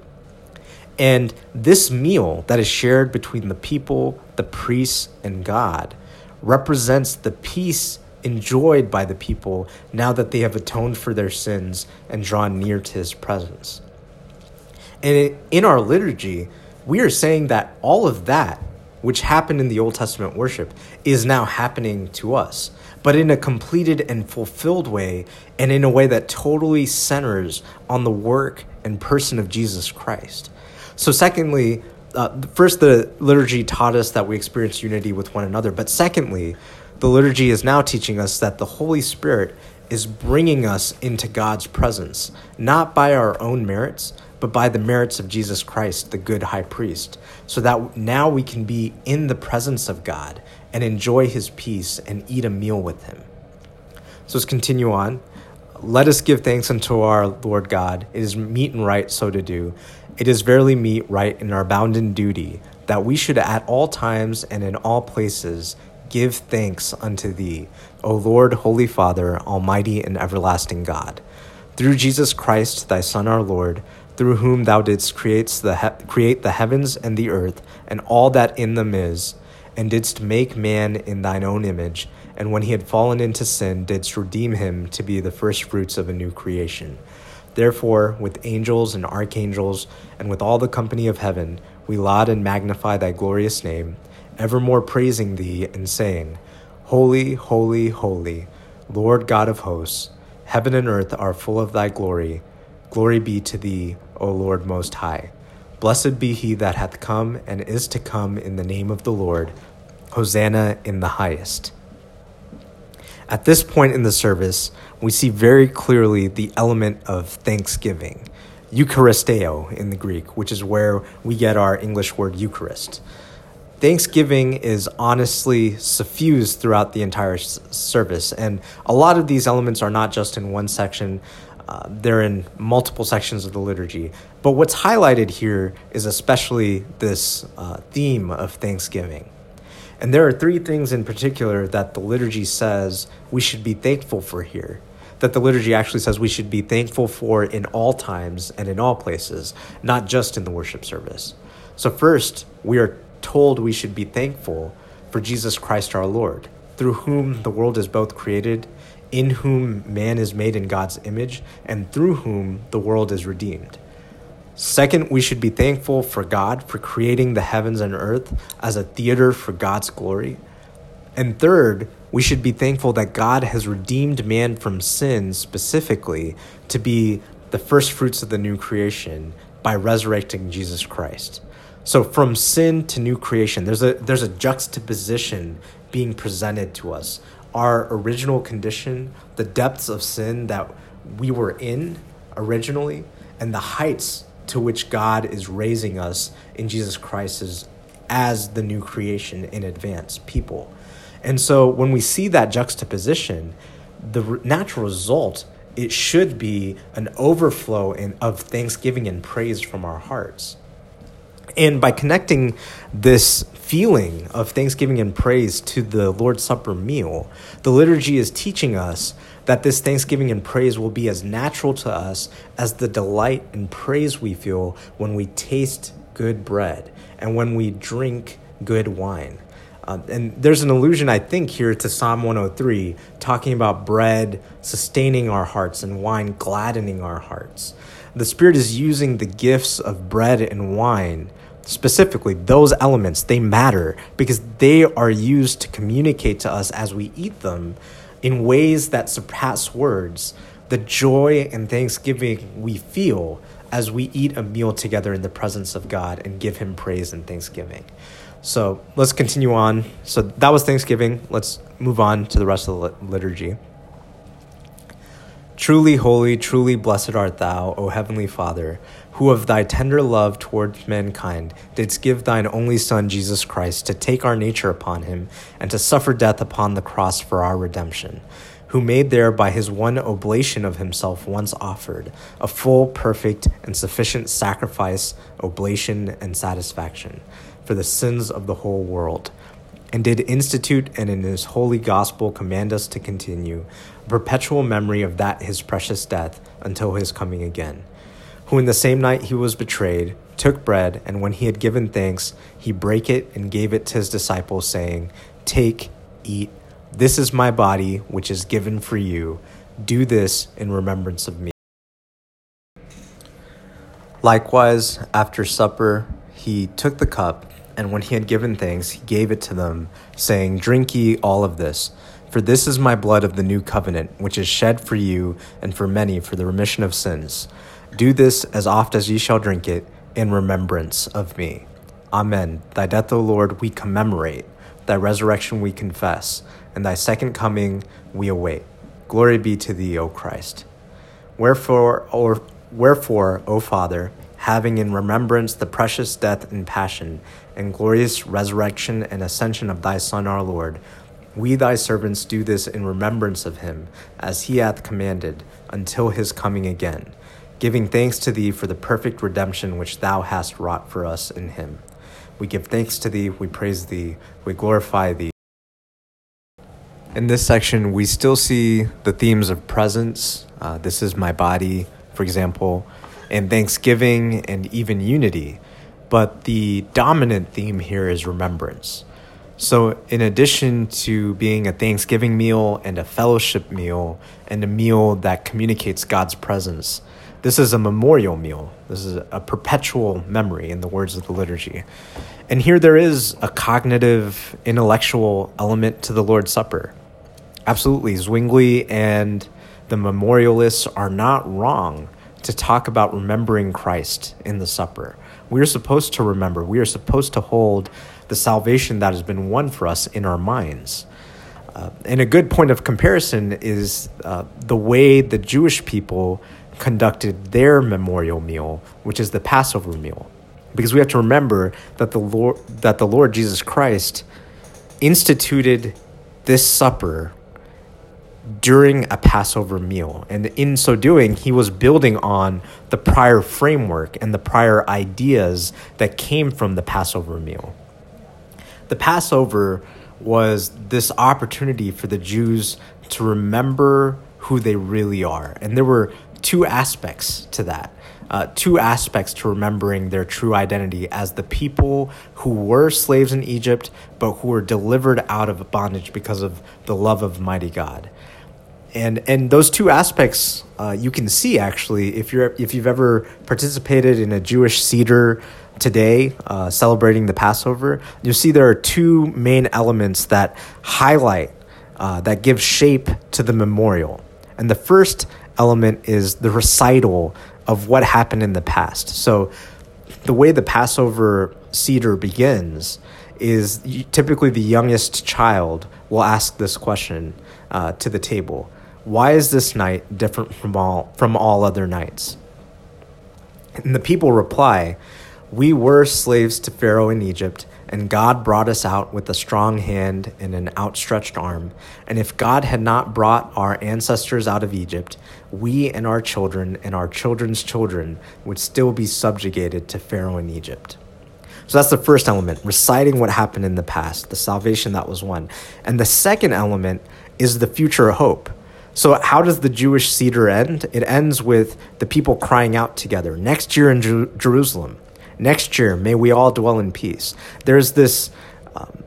And this meal that is shared between the people, the priests, and God represents the peace enjoyed by the people now that they have atoned for their sins and drawn near to his presence. And in our liturgy, we are saying that all of that, which happened in the Old Testament worship, is now happening to us, but in a completed and fulfilled way, and in a way that totally centers on the work and person of Jesus Christ. So, secondly, uh, first, the liturgy taught us that we experience unity with one another. But secondly, the liturgy is now teaching us that the Holy Spirit is bringing us into God's presence, not by our own merits, but by the merits of Jesus Christ, the good high priest, so that now we can be in the presence of God and enjoy his peace and eat a meal with him. So let's continue on. Let us give thanks unto our Lord God. It is meet and right so to do. It is verily meet, right, in our bounden duty, that we should at all times and in all places give thanks unto thee, O Lord, Holy Father, Almighty and everlasting God. Through Jesus Christ, thy Son, our Lord, through whom thou didst create the, he- create the heavens and the earth, and all that in them is, and didst make man in thine own image, and when he had fallen into sin, didst redeem him to be the firstfruits of a new creation. Therefore, with angels and archangels, and with all the company of heaven, we laud and magnify thy glorious name, evermore praising thee and saying, Holy, holy, holy, Lord God of hosts, heaven and earth are full of thy glory. Glory be to thee, O Lord Most High. Blessed be he that hath come and is to come in the name of the Lord. Hosanna in the highest. At this point in the service, we see very clearly the element of thanksgiving, Eucharisteo in the Greek, which is where we get our English word Eucharist. Thanksgiving is honestly suffused throughout the entire service, and a lot of these elements are not just in one section, uh, they're in multiple sections of the liturgy. But what's highlighted here is especially this uh, theme of thanksgiving. And there are three things in particular that the liturgy says we should be thankful for here. That the liturgy actually says we should be thankful for in all times and in all places, not just in the worship service. So, first, we are told we should be thankful for Jesus Christ our Lord, through whom the world is both created, in whom man is made in God's image, and through whom the world is redeemed. Second, we should be thankful for God for creating the heavens and earth as a theater for God's glory. And third, we should be thankful that God has redeemed man from sin specifically to be the first fruits of the new creation by resurrecting Jesus Christ. So from sin to new creation, there's a there's a juxtaposition being presented to us our original condition, the depths of sin that we were in originally, and the heights to which God is raising us in Jesus Christ as, as the new creation in advance people. And so when we see that juxtaposition, the natural result it should be an overflow in, of thanksgiving and praise from our hearts. And by connecting this feeling of thanksgiving and praise to the Lord's Supper meal, the liturgy is teaching us that this thanksgiving and praise will be as natural to us as the delight and praise we feel when we taste good bread and when we drink good wine. Uh, and there's an allusion, I think, here to Psalm 103, talking about bread sustaining our hearts and wine gladdening our hearts. The Spirit is using the gifts of bread and wine, specifically those elements, they matter because they are used to communicate to us as we eat them in ways that surpass words the joy and thanksgiving we feel as we eat a meal together in the presence of God and give Him praise and thanksgiving. So let's continue on. So that was Thanksgiving. Let's move on to the rest of the liturgy. Truly holy, truly blessed art thou, O heavenly Father, who of thy tender love towards mankind didst give thine only Son, Jesus Christ, to take our nature upon him and to suffer death upon the cross for our redemption, who made there by his one oblation of himself once offered a full, perfect, and sufficient sacrifice, oblation, and satisfaction for the sins of the whole world, and did institute and in his holy gospel command us to continue a perpetual memory of that his precious death until his coming again. Who in the same night he was betrayed, took bread, and when he had given thanks, he brake it and gave it to his disciples, saying, Take, eat, this is my body, which is given for you. Do this in remembrance of me. Likewise, after supper, he took the cup and when he had given thanks, he gave it to them, saying, Drink ye all of this, for this is my blood of the new covenant, which is shed for you and for many for the remission of sins. Do this as oft as ye shall drink it, in remembrance of me. Amen. Thy death, O Lord, we commemorate, thy resurrection we confess, and thy second coming we await. Glory be to thee, O Christ. Wherefore, or wherefore, O Father, having in remembrance the precious death and passion and glorious resurrection and ascension of thy Son our Lord, we thy servants do this in remembrance of him, as he hath commanded, until his coming again, giving thanks to thee for the perfect redemption which thou hast wrought for us in him. We give thanks to thee, we praise thee, we glorify thee. In this section, we still see the themes of presence. Uh, this is my body, for example and thanksgiving and even unity. But the dominant theme here is remembrance. So, in addition to being a Thanksgiving meal and a fellowship meal and a meal that communicates God's presence, this is a memorial meal. This is a perpetual memory, in the words of the liturgy. And here there is a cognitive, intellectual element to the Lord's Supper. Absolutely. Zwingli and the memorialists are not wrong to talk about remembering Christ in the supper. We are supposed to remember, we are supposed to hold the salvation that has been won for us in our minds. Uh, and a good point of comparison is uh, the way the Jewish people conducted their memorial meal, which is the Passover meal. Because we have to remember that the Lord, that the Lord Jesus Christ instituted this supper during a Passover meal. And in so doing, he was building on the prior framework and the prior ideas that came from the Passover meal. The Passover was this opportunity for the Jews to remember who they really are. And there were two aspects to that. Uh, two aspects to remembering their true identity as the people who were slaves in Egypt, but who were delivered out of bondage because of the love of mighty God and and those two aspects uh, you can see actually if you're if you've ever participated in a Jewish seder today uh, celebrating the Passover, you'll see there are two main elements that highlight uh, that give shape to the memorial, and the first element is the recital of what happened in the past. So, the way the Passover seder begins is typically the youngest child will ask this question uh, to the table. Why is this night different from all, from all other nights? And the people reply, We were slaves to Pharaoh in Egypt, and God brought us out with a strong hand and an outstretched arm. And if God had not brought our ancestors out of Egypt, we and our children and our children's children would still be subjugated to Pharaoh in Egypt. So that's the first element, reciting what happened in the past, the salvation that was won. And the second element is the future hope. So, how does the Jewish Seder end? It ends with the people crying out together next year in Jer- Jerusalem. Next year, may we all dwell in peace. There's this um,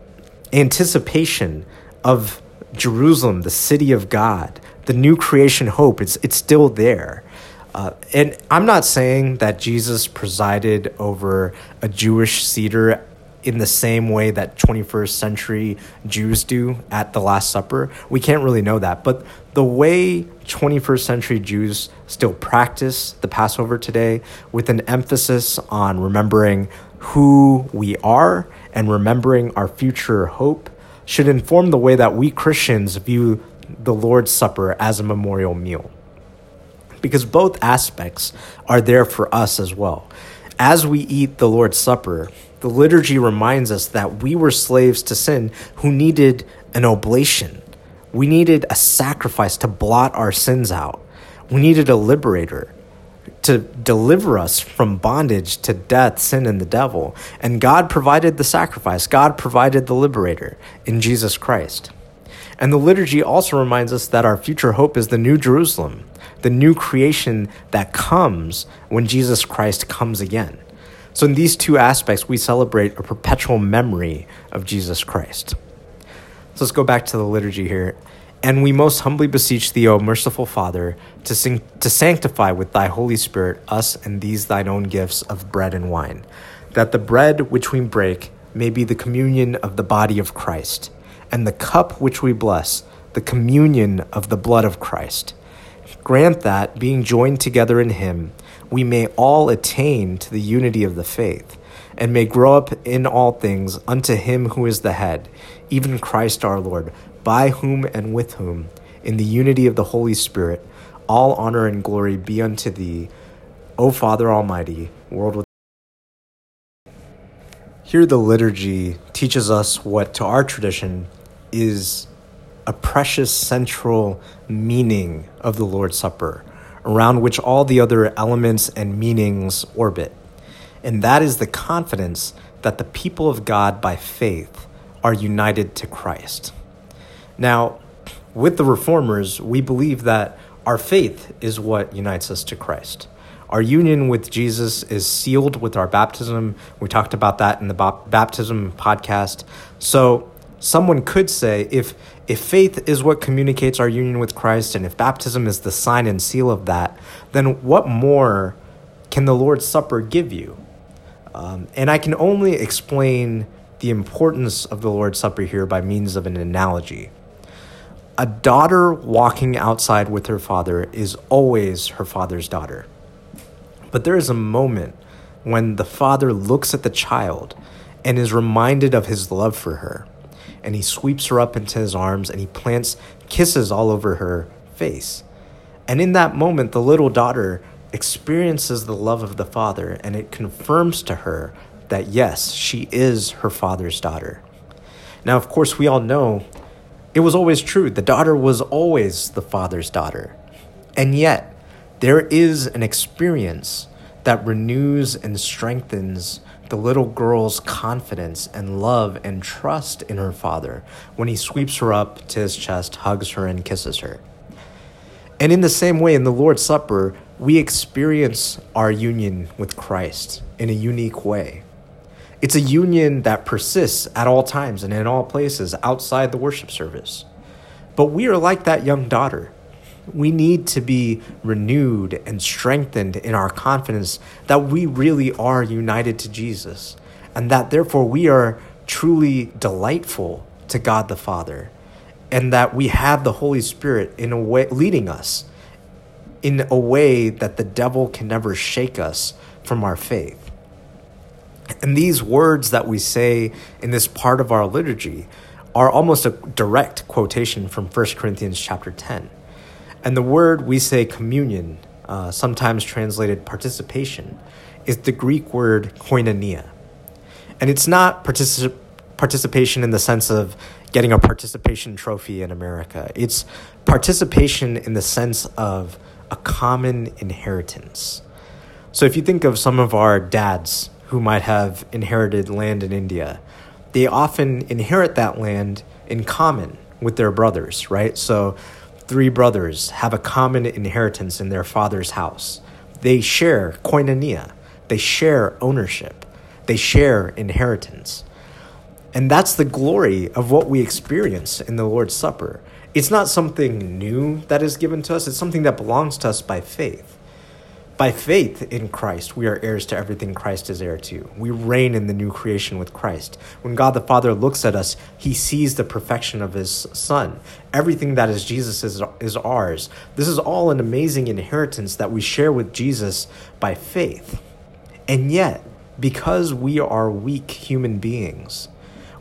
anticipation of Jerusalem, the city of God, the new creation hope. It's, it's still there. Uh, and I'm not saying that Jesus presided over a Jewish Seder in the same way that 21st century Jews do at the Last Supper. We can't really know that. But the way 21st century Jews still practice the Passover today, with an emphasis on remembering who we are and remembering our future hope, should inform the way that we Christians view the Lord's Supper as a memorial meal. Because both aspects are there for us as well. As we eat the Lord's Supper, the liturgy reminds us that we were slaves to sin who needed an oblation. We needed a sacrifice to blot our sins out. We needed a liberator to deliver us from bondage to death, sin, and the devil. And God provided the sacrifice, God provided the liberator in Jesus Christ. And the liturgy also reminds us that our future hope is the new Jerusalem, the new creation that comes when Jesus Christ comes again. So, in these two aspects, we celebrate a perpetual memory of Jesus Christ. So, let's go back to the liturgy here. And we most humbly beseech thee, O merciful Father, to, sing, to sanctify with thy Holy Spirit us and these thine own gifts of bread and wine, that the bread which we break may be the communion of the body of Christ, and the cup which we bless, the communion of the blood of Christ. Grant that, being joined together in him, we may all attain to the unity of the faith, and may grow up in all things unto him who is the head, even Christ our Lord, by whom and with whom, in the unity of the Holy Spirit, all honor and glory be unto thee, O Father Almighty, world with here the liturgy teaches us what to our tradition is a precious central meaning of the Lord's Supper around which all the other elements and meanings orbit. And that is the confidence that the people of God by faith are united to Christ. Now, with the reformers, we believe that our faith is what unites us to Christ. Our union with Jesus is sealed with our baptism. We talked about that in the baptism podcast. So, someone could say if if faith is what communicates our union with Christ and if baptism is the sign and seal of that, then what more can the Lord's Supper give you? Um, and I can only explain the importance of the Lord's Supper here by means of an analogy. A daughter walking outside with her father is always her father's daughter. But there is a moment when the father looks at the child and is reminded of his love for her and he sweeps her up into his arms and he plants kisses all over her face. And in that moment, the little daughter experiences the love of the father and it confirms to her that yes, she is her father's daughter. Now, of course, we all know it was always true. The daughter was always the father's daughter. And yet, there is an experience that renews and strengthens the little girl's confidence and love and trust in her father when he sweeps her up to his chest, hugs her, and kisses her. And in the same way, in the Lord's Supper, we experience our union with Christ in a unique way. It's a union that persists at all times and in all places outside the worship service. But we are like that young daughter we need to be renewed and strengthened in our confidence that we really are united to Jesus and that therefore we are truly delightful to God the Father and that we have the Holy Spirit in a way leading us in a way that the devil can never shake us from our faith. And these words that we say in this part of our liturgy are almost a direct quotation from 1 Corinthians chapter 10. And the word we say communion, uh, sometimes translated participation, is the Greek word koinonia. And it's not particip- participation in the sense of getting a participation trophy in America, it's participation in the sense of a common inheritance. So if you think of some of our dads who might have inherited land in India, they often inherit that land in common with their brothers, right? So three brothers have a common inheritance in their father's house. They share koinonia, they share ownership, they share inheritance. And that's the glory of what we experience in the Lord's Supper. It's not something new that is given to us, it's something that belongs to us by faith. By faith in Christ, we are heirs to everything Christ is heir to. We reign in the new creation with Christ. When God the Father looks at us, he sees the perfection of his Son. Everything that is Jesus is, is ours. This is all an amazing inheritance that we share with Jesus by faith. And yet, because we are weak human beings,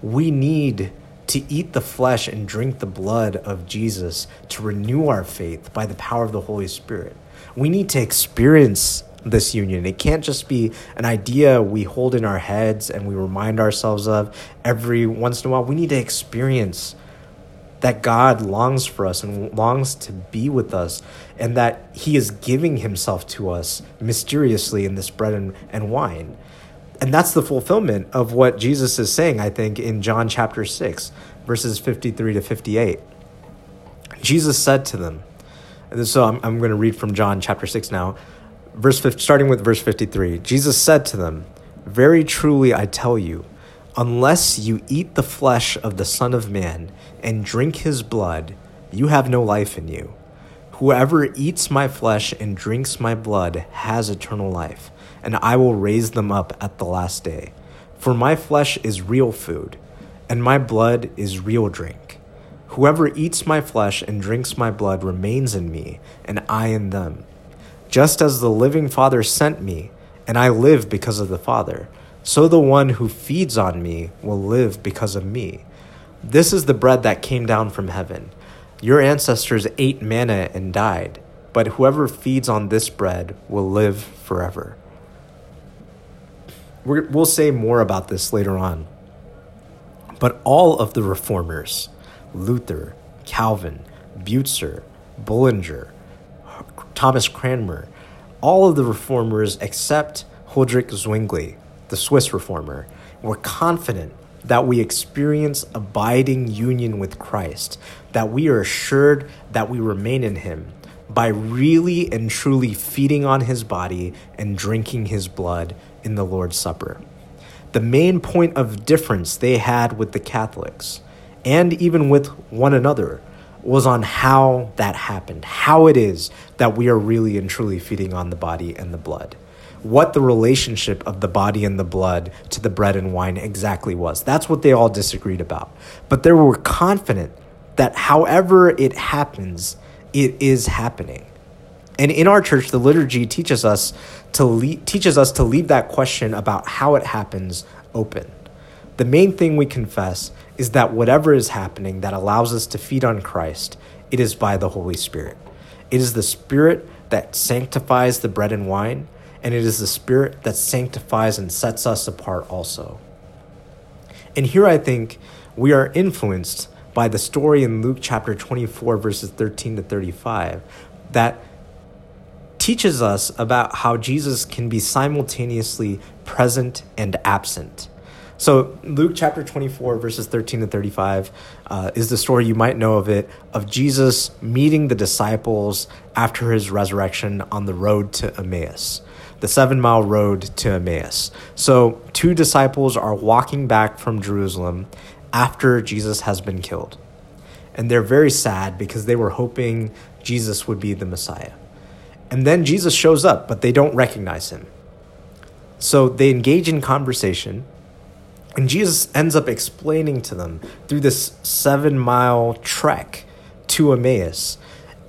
we need to eat the flesh and drink the blood of Jesus to renew our faith by the power of the Holy Spirit we need to experience this union. It can't just be an idea we hold in our heads and we remind ourselves of every once in a while. We need to experience that God longs for us and longs to be with us, and that He is giving Himself to us mysteriously in this bread and, and wine. And that's the fulfillment of what Jesus is saying, I think, in John chapter 6, verses 53 to 58. Jesus said to them, so I'm, I'm going to read from John chapter 6 now, verse 50, starting with verse 53. Jesus said to them, Very truly I tell you, unless you eat the flesh of the Son of Man and drink his blood, you have no life in you. Whoever eats my flesh and drinks my blood has eternal life, and I will raise them up at the last day. For my flesh is real food, and my blood is real drink. Whoever eats my flesh and drinks my blood remains in me, and I in them. Just as the living Father sent me, and I live because of the Father, so the one who feeds on me will live because of me. This is the bread that came down from heaven. Your ancestors ate manna and died, but whoever feeds on this bread will live forever. we will say more about this later on. But all of the reformers, Luther, Calvin, Butzer, Bullinger, Thomas Cranmer, all of the reformers except Huldrych Zwingli, the Swiss reformer, were confident that we experience abiding union with Christ, that we are assured that we remain in Him by really and truly feeding on His body and drinking His blood in the Lord's Supper. The main point of difference they had with the Catholics and even with one another was on how that happened, how it is that we are really and truly feeding on the body and the blood. What the relationship of the body and the blood to the bread and wine exactly was. That's what they all disagreed about. But they were confident that however it happens, it is happening. And in our church, the liturgy teaches us to le- teaches us to leave that question about how it happens open. The main thing we confess is that whatever is happening that allows us to feed on Christ, it is by the Holy Spirit. It is the Spirit that sanctifies the bread and wine, and it is the Spirit that sanctifies and sets us apart also. And here I think we are influenced by the story in Luke chapter 24, verses 13 to 35, that teaches us about how Jesus can be simultaneously present and absent. So, Luke chapter 24, verses 13 to 35, uh, is the story you might know of it of Jesus meeting the disciples after his resurrection on the road to Emmaus, the seven mile road to Emmaus. So, two disciples are walking back from Jerusalem after Jesus has been killed. And they're very sad because they were hoping Jesus would be the Messiah. And then Jesus shows up, but they don't recognize him. So they engage in conversation and Jesus ends up explaining to them through this seven mile trek to Emmaus.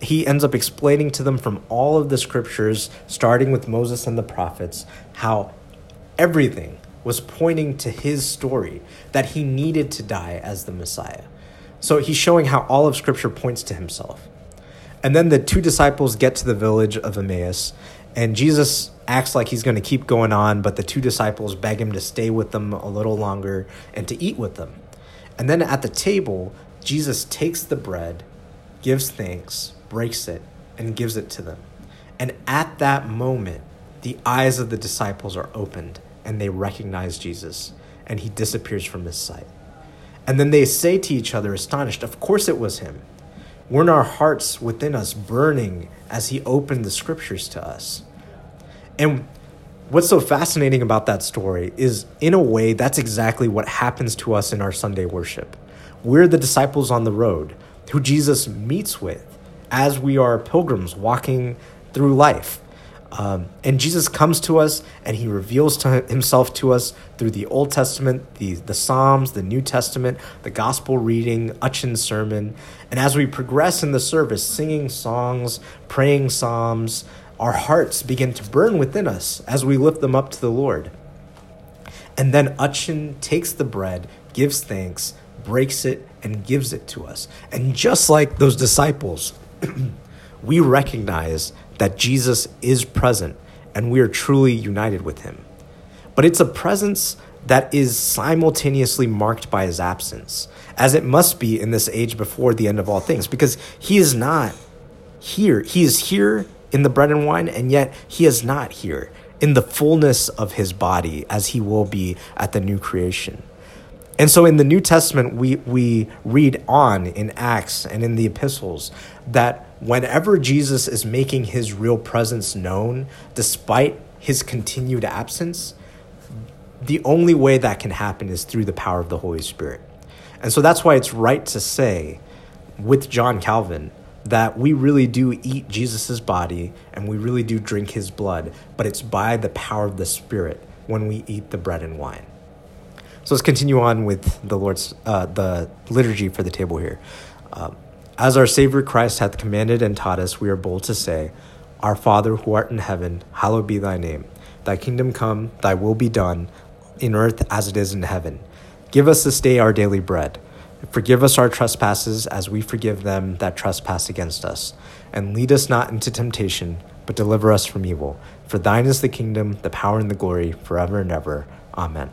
He ends up explaining to them from all of the scriptures, starting with Moses and the prophets, how everything was pointing to his story that he needed to die as the Messiah. So he's showing how all of Scripture points to himself. And then the two disciples get to the village of Emmaus, and Jesus acts like he's going to keep going on, but the two disciples beg him to stay with them a little longer and to eat with them. And then at the table, Jesus takes the bread, gives thanks, breaks it, and gives it to them. And at that moment, the eyes of the disciples are opened and they recognize Jesus, and he disappears from his sight. And then they say to each other, astonished, Of course it was him. Weren't our hearts within us burning as he opened the scriptures to us? And what's so fascinating about that story is, in a way, that's exactly what happens to us in our Sunday worship. We're the disciples on the road who Jesus meets with as we are pilgrims walking through life. Um, and Jesus comes to us and he reveals to himself to us through the Old Testament, the, the Psalms, the New Testament, the gospel reading, Uchin's sermon. And as we progress in the service, singing songs, praying psalms, our hearts begin to burn within us as we lift them up to the Lord. And then Uchin takes the bread, gives thanks, breaks it, and gives it to us. And just like those disciples, we recognize that Jesus is present and we are truly united with him. But it's a presence that is simultaneously marked by his absence, as it must be in this age before the end of all things, because he is not here. He is here in the bread and wine, and yet he is not here in the fullness of his body as he will be at the new creation. And so in the New Testament, we, we read on in Acts and in the epistles that whenever Jesus is making his real presence known, despite his continued absence, the only way that can happen is through the power of the Holy Spirit. And so that's why it's right to say with John Calvin that we really do eat Jesus' body and we really do drink his blood, but it's by the power of the Spirit when we eat the bread and wine. So let's continue on with the Lord's uh, the liturgy for the table here. Um, as our Savior Christ hath commanded and taught us, we are bold to say, Our Father who art in heaven, hallowed be thy name. Thy kingdom come, thy will be done, in earth as it is in heaven. Give us this day our daily bread. Forgive us our trespasses as we forgive them that trespass against us. And lead us not into temptation, but deliver us from evil. For thine is the kingdom, the power, and the glory, forever and ever. Amen.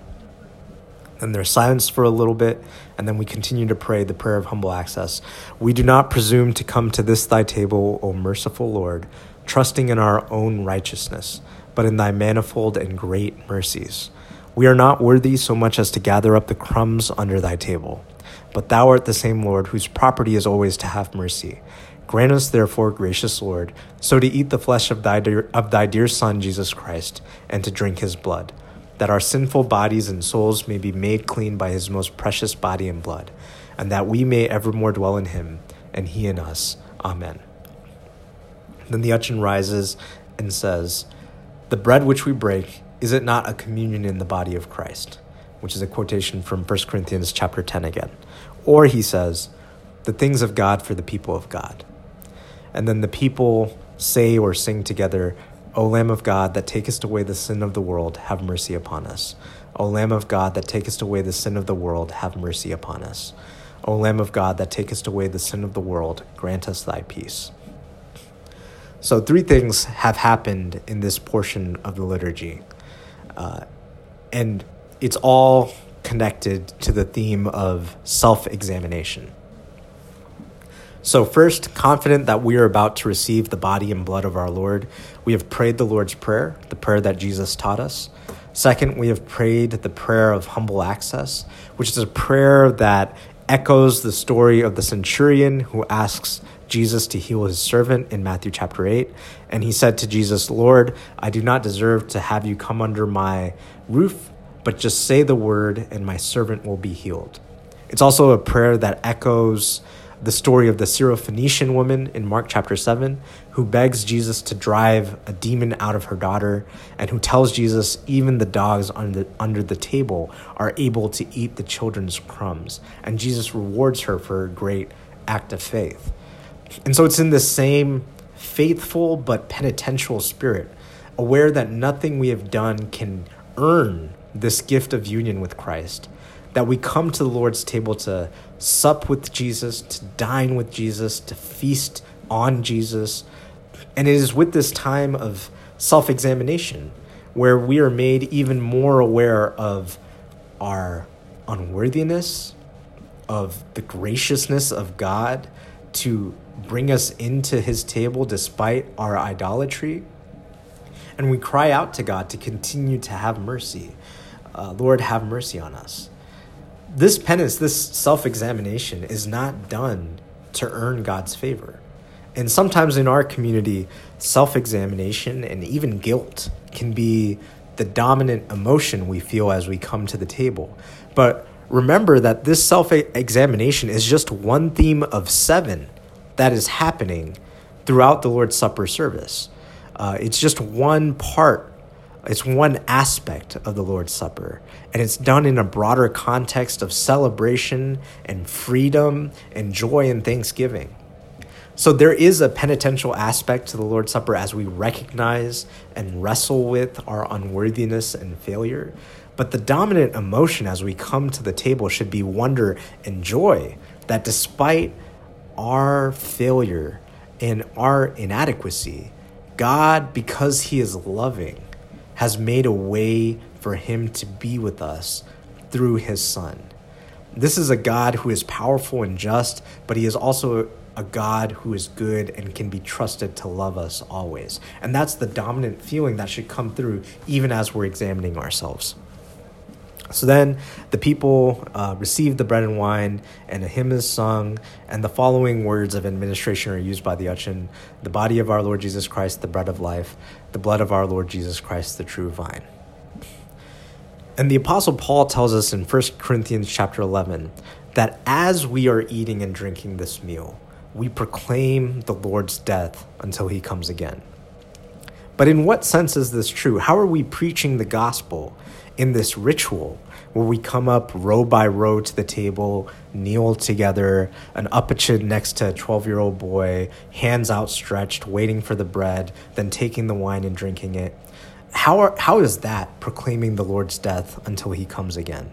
Then there's silence for a little bit, and then we continue to pray the prayer of humble access. We do not presume to come to this thy table, O merciful Lord, trusting in our own righteousness, but in thy manifold and great mercies. We are not worthy so much as to gather up the crumbs under thy table. But thou art the same Lord, whose property is always to have mercy. Grant us, therefore, gracious Lord, so to eat the flesh of thy, dear, of thy dear Son, Jesus Christ, and to drink his blood that our sinful bodies and souls may be made clean by his most precious body and blood, and that we may evermore dwell in him, and he in us. Amen. Then the Uchin rises and says, The bread which we break, is it not a communion in the body of Christ? Which is a quotation from 1 Corinthians chapter 10 again. Or he says, The things of God for the people of God. And then the people say or sing together, O Lamb of God, that takest away the sin of the world, have mercy upon us. O Lamb of God, that takest away the sin of the world, have mercy upon us. O Lamb of God, that takest away the sin of the world, grant us thy peace. So, three things have happened in this portion of the liturgy. Uh, and it's all connected to the theme of self examination. So, first, confident that we are about to receive the body and blood of our Lord, we have prayed the Lord's Prayer, the prayer that Jesus taught us. Second, we have prayed the prayer of humble access, which is a prayer that echoes the story of the centurion who asks Jesus to heal his servant in Matthew chapter 8. And he said to Jesus, Lord, I do not deserve to have you come under my roof, but just say the word, and my servant will be healed. It's also a prayer that echoes the story of the Syrophoenician woman in Mark chapter 7 who begs Jesus to drive a demon out of her daughter and who tells Jesus even the dogs under, under the table are able to eat the children's crumbs. And Jesus rewards her for her great act of faith. And so it's in the same faithful but penitential spirit, aware that nothing we have done can earn this gift of union with Christ that we come to the Lord's table to sup with Jesus, to dine with Jesus, to feast on Jesus. And it is with this time of self examination where we are made even more aware of our unworthiness, of the graciousness of God to bring us into his table despite our idolatry. And we cry out to God to continue to have mercy. Uh, Lord, have mercy on us. This penance, this self examination, is not done to earn God's favor. And sometimes in our community, self examination and even guilt can be the dominant emotion we feel as we come to the table. But remember that this self examination is just one theme of seven that is happening throughout the Lord's Supper service. Uh, it's just one part, it's one aspect of the Lord's Supper. And it's done in a broader context of celebration and freedom and joy and thanksgiving. So there is a penitential aspect to the Lord's Supper as we recognize and wrestle with our unworthiness and failure. But the dominant emotion as we come to the table should be wonder and joy that despite our failure and our inadequacy, God, because He is loving, has made a way for Him to be with us through His Son. This is a God who is powerful and just, but He is also a God who is good and can be trusted to love us always. And that's the dominant feeling that should come through even as we're examining ourselves. So then the people uh, receive the bread and wine, and a hymn is sung, and the following words of administration are used by the ushun The body of our Lord Jesus Christ, the bread of life, the blood of our Lord Jesus Christ, the true vine. And the Apostle Paul tells us in 1 Corinthians chapter 11 that as we are eating and drinking this meal, we proclaim the Lord's death until he comes again. But in what sense is this true? How are we preaching the gospel in this ritual where we come up row by row to the table, kneel together, an upperchin next to a 12 year old boy, hands outstretched, waiting for the bread, then taking the wine and drinking it? How, are, how is that proclaiming the Lord's death until he comes again?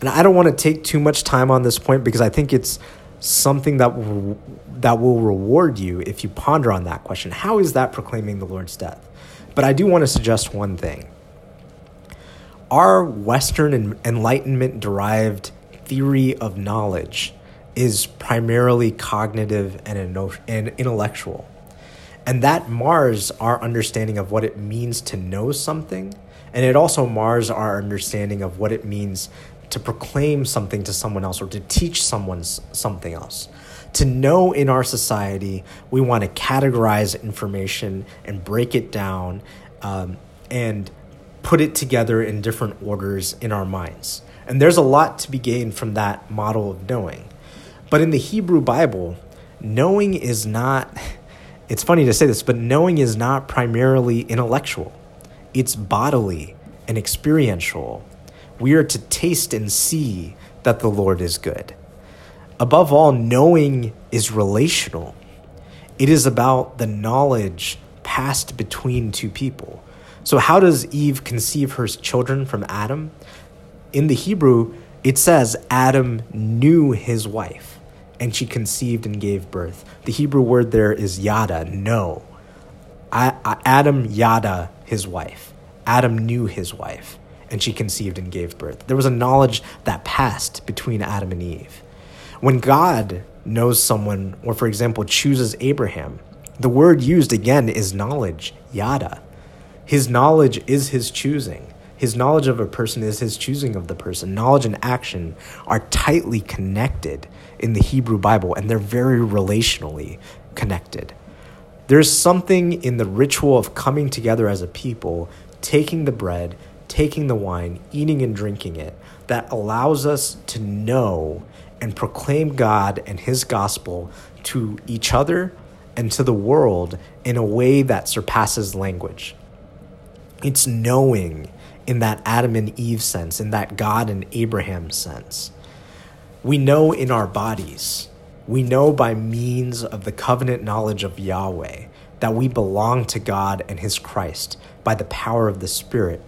And I don't want to take too much time on this point because I think it's something that will, that will reward you if you ponder on that question. How is that proclaiming the Lord's death? But I do want to suggest one thing. Our Western Enlightenment derived theory of knowledge is primarily cognitive and, intellectual. And that mars our understanding of what it means to know something. And it also mars our understanding of what it means to proclaim something to someone else or to teach someone something else. To know in our society, we want to categorize information and break it down um, and put it together in different orders in our minds. And there's a lot to be gained from that model of knowing. But in the Hebrew Bible, knowing is not, it's funny to say this, but knowing is not primarily intellectual, it's bodily and experiential we are to taste and see that the Lord is good. Above all, knowing is relational. It is about the knowledge passed between two people. So, how does Eve conceive her children from Adam? In the Hebrew, it says Adam knew his wife, and she conceived and gave birth. The Hebrew word there is yada, know. Adam yada his wife. Adam knew his wife and she conceived and gave birth. There was a knowledge that passed between Adam and Eve. When God knows someone, or for example, chooses Abraham, the word used again is knowledge, yada. His knowledge is his choosing. His knowledge of a person is his choosing of the person. Knowledge and action are tightly connected in the Hebrew Bible, and they're very relationally connected. There's something in the ritual of coming together as a people, taking the bread, taking the wine, eating and drinking it, that allows us to know and proclaim God and His gospel to each other and to the world in a way that surpasses language. It's knowing in that Adam and Eve sense, in that God and Abraham sense. We know in our bodies, we know by means of the covenant knowledge of Yahweh that we belong to God and His Christ by the power of the Spirit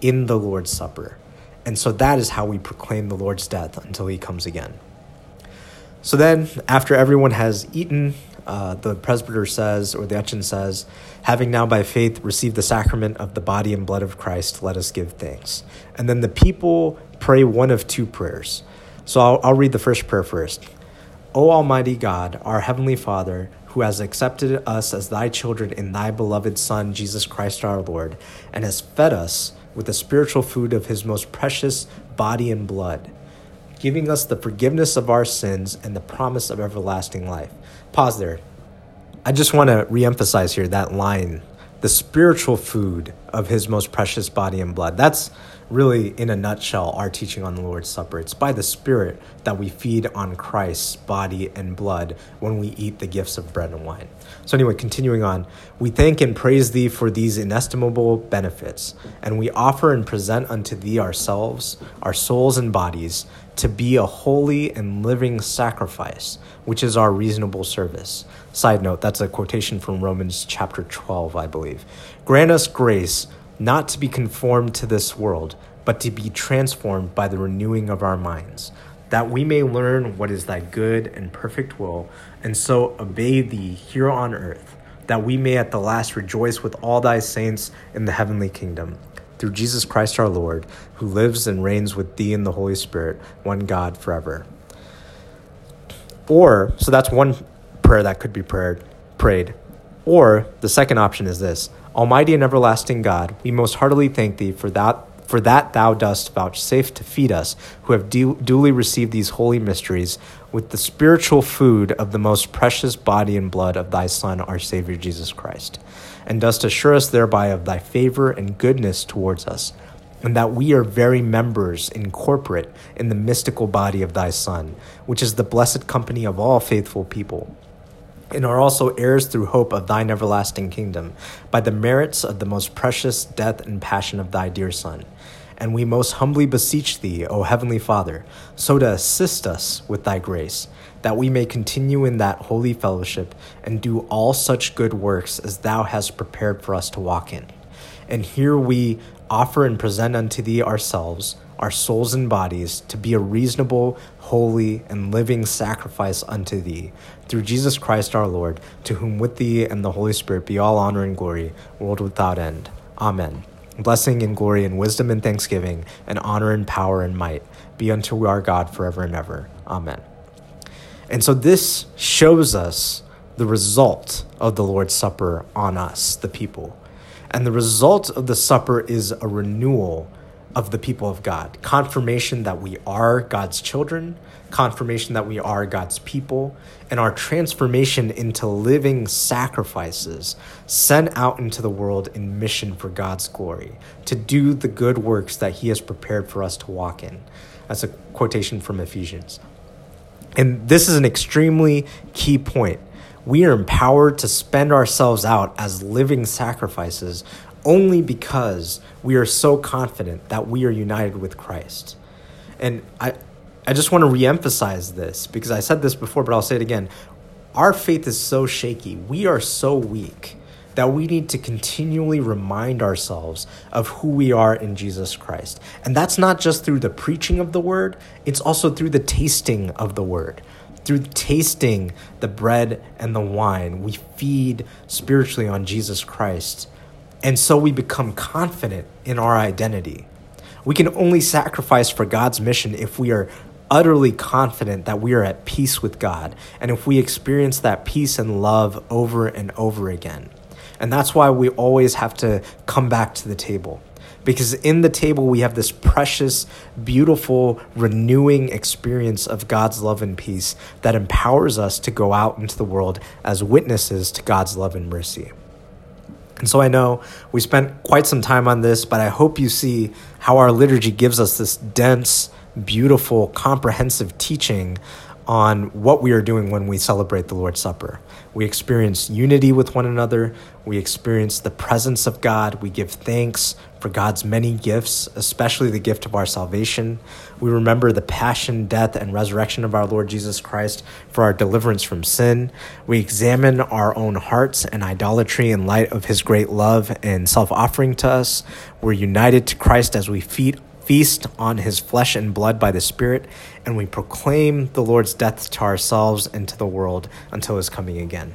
in the Lord's Supper. And so that is how we proclaim the Lord's death until he comes again. So then, after everyone has eaten, uh, the presbyter says, or the etching says, having now by faith received the sacrament of the body and blood of Christ, let us give thanks. And then the people pray one of two prayers. So I'll, I'll read the first prayer first. O Almighty God, our Heavenly Father, who has accepted us as thy children in thy beloved Son, Jesus Christ our Lord, and has fed us with the spiritual food of his most precious body and blood, giving us the forgiveness of our sins and the promise of everlasting life. Pause there. I just want to reemphasize here that line the spiritual food of his most precious body and blood. That's really, in a nutshell, our teaching on the Lord's Supper. It's by the Spirit that we feed on Christ's body and blood when we eat the gifts of bread and wine. So, anyway, continuing on, we thank and praise Thee for these inestimable benefits, and we offer and present unto Thee ourselves, our souls and bodies, to be a holy and living sacrifice, which is our reasonable service. Side note, that's a quotation from Romans chapter 12, I believe. Grant us grace not to be conformed to this world, but to be transformed by the renewing of our minds, that we may learn what is thy good and perfect will, and so obey thee here on earth, that we may at the last rejoice with all thy saints in the heavenly kingdom. Through Jesus Christ our Lord, who lives and reigns with thee in the Holy Spirit, one God forever. Or, so that's one prayer that could be prayed. prayed. Or the second option is this Almighty and everlasting God, we most heartily thank thee for that for that thou dost vouchsafe to feed us, who have du- duly received these holy mysteries, with the spiritual food of the most precious body and blood of thy Son, our Savior Jesus Christ, and dost assure us thereby of thy favor and goodness towards us, and that we are very members incorporate in the mystical body of thy Son, which is the blessed company of all faithful people and are also heirs through hope of thine everlasting kingdom, by the merits of the most precious death and passion of thy dear Son. And we most humbly beseech thee, O Heavenly Father, so to assist us with thy grace, that we may continue in that holy fellowship and do all such good works as thou hast prepared for us to walk in. And here we offer and present unto thee ourselves our souls and bodies to be a reasonable, holy, and living sacrifice unto thee, through Jesus Christ our Lord, to whom with thee and the Holy Spirit be all honor and glory, world without end. Amen. Blessing and glory and wisdom and thanksgiving, and honor and power and might be unto our God forever and ever. Amen. And so this shows us the result of the Lord's Supper on us, the people. And the result of the supper is a renewal of the people of God. Confirmation that we are God's children, confirmation that we are God's people, and our transformation into living sacrifices sent out into the world in mission for God's glory, to do the good works that He has prepared for us to walk in. That's a quotation from Ephesians. And this is an extremely key point. We are empowered to spend ourselves out as living sacrifices only because we are so confident that we are united with Christ. And I, I just want to reemphasize this because I said this before, but I'll say it again. Our faith is so shaky, we are so weak that we need to continually remind ourselves of who we are in Jesus Christ. And that's not just through the preaching of the word, it's also through the tasting of the word. Through tasting the bread and the wine, we feed spiritually on Jesus Christ and so we become confident in our identity. We can only sacrifice for God's mission if we are utterly confident that we are at peace with God and if we experience that peace and love over and over again. And that's why we always have to come back to the table. Because in the table, we have this precious, beautiful, renewing experience of God's love and peace that empowers us to go out into the world as witnesses to God's love and mercy. And so I know we spent quite some time on this, but I hope you see how our liturgy gives us this dense, beautiful, comprehensive teaching on what we are doing when we celebrate the Lord's Supper. We experience unity with one another. We experience the presence of God. We give thanks for God's many gifts, especially the gift of our salvation. We remember the passion, death, and resurrection of our Lord Jesus Christ for our deliverance from sin. We examine our own hearts and idolatry in light of his great love and self offering to us. We're united to Christ as we feed feast on his flesh and blood by the Spirit, and we proclaim the Lord's death to ourselves and to the world until his coming again.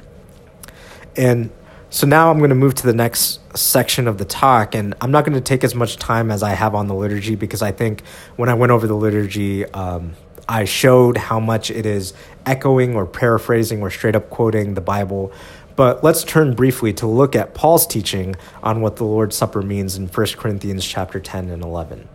And so now I'm going to move to the next section of the talk, and I'm not going to take as much time as I have on the liturgy because I think when I went over the liturgy, um, I showed how much it is echoing or paraphrasing or straight up quoting the Bible. But let's turn briefly to look at Paul's teaching on what the Lord's Supper means in 1 Corinthians chapter 10 and 11.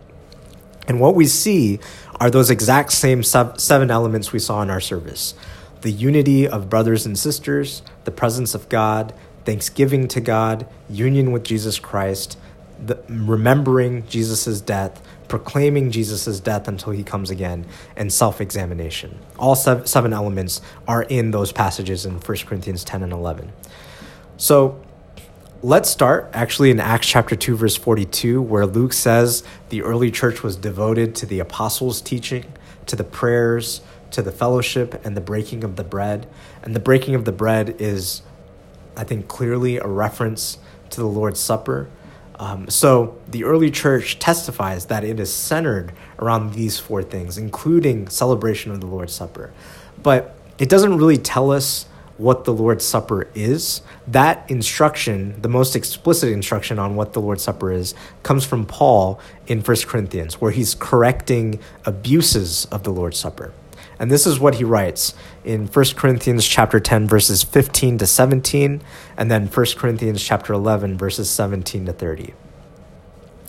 And what we see are those exact same seven elements we saw in our service the unity of brothers and sisters, the presence of God, thanksgiving to God, union with Jesus Christ, the, remembering Jesus' death, proclaiming Jesus' death until he comes again, and self examination. All seven, seven elements are in those passages in 1 Corinthians 10 and 11. So let's start actually in Acts chapter 2, verse 42, where Luke says the early church was devoted to the apostles' teaching, to the prayers, to the fellowship, and the breaking of the bread. And the breaking of the bread is, I think, clearly a reference to the Lord's Supper um, so the early church testifies that it is centered around these four things, including celebration of the Lord's Supper. But it doesn't really tell us what the Lord's Supper is. That instruction, the most explicit instruction on what the Lord's Supper is, comes from Paul in 1 Corinthians, where he's correcting abuses of the Lord's Supper. And this is what he writes in 1 Corinthians chapter 10 verses 15 to 17 and then 1 Corinthians chapter 11 verses 17 to 30.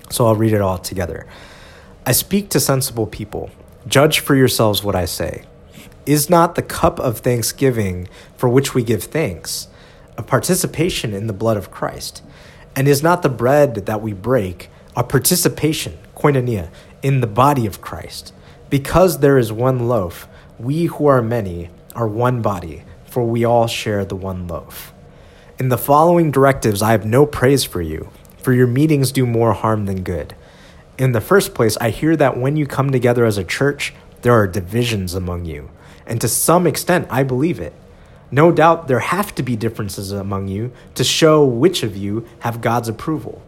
So I'll read it all together. I speak to sensible people. Judge for yourselves what I say. Is not the cup of thanksgiving for which we give thanks a participation in the blood of Christ? And is not the bread that we break a participation, koinonia, in the body of Christ? Because there is one loaf, we who are many are one body, for we all share the one loaf. In the following directives, I have no praise for you, for your meetings do more harm than good. In the first place, I hear that when you come together as a church, there are divisions among you. And to some extent, I believe it. No doubt there have to be differences among you to show which of you have God's approval.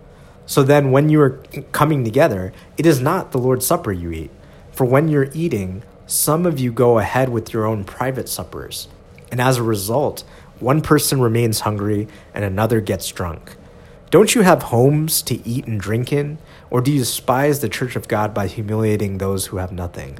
So then, when you are coming together, it is not the Lord's Supper you eat. For when you're eating, some of you go ahead with your own private suppers, and as a result, one person remains hungry and another gets drunk. Don't you have homes to eat and drink in? Or do you despise the church of God by humiliating those who have nothing?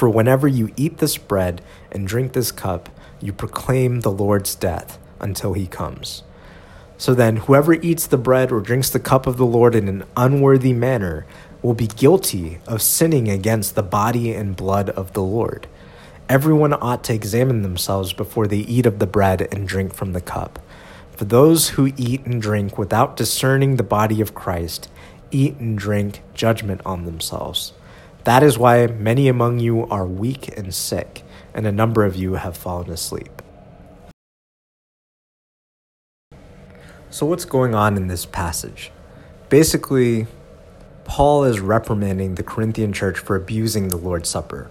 For whenever you eat this bread and drink this cup, you proclaim the Lord's death until he comes. So then, whoever eats the bread or drinks the cup of the Lord in an unworthy manner will be guilty of sinning against the body and blood of the Lord. Everyone ought to examine themselves before they eat of the bread and drink from the cup. For those who eat and drink without discerning the body of Christ eat and drink judgment on themselves. That is why many among you are weak and sick, and a number of you have fallen asleep. So, what's going on in this passage? Basically, Paul is reprimanding the Corinthian church for abusing the Lord's Supper.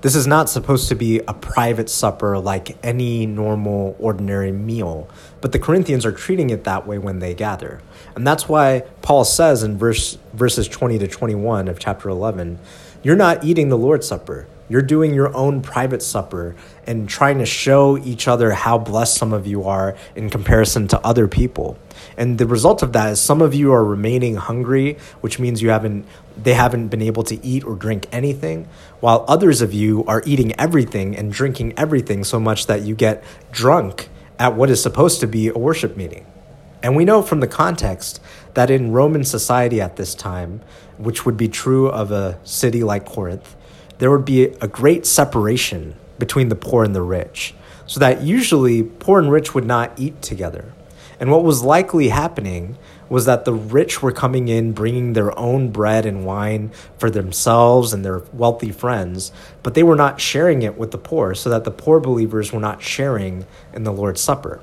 This is not supposed to be a private supper like any normal, ordinary meal, but the Corinthians are treating it that way when they gather. And that's why Paul says in verse, verses 20 to 21 of chapter 11, You're not eating the Lord's Supper. You're doing your own private supper and trying to show each other how blessed some of you are in comparison to other people. And the result of that is some of you are remaining hungry, which means you haven't they haven't been able to eat or drink anything, while others of you are eating everything and drinking everything so much that you get drunk at what is supposed to be a worship meeting. And we know from the context that in Roman society at this time, which would be true of a city like Corinth, there would be a great separation between the poor and the rich, so that usually poor and rich would not eat together. And what was likely happening was that the rich were coming in bringing their own bread and wine for themselves and their wealthy friends, but they were not sharing it with the poor, so that the poor believers were not sharing in the Lord's Supper.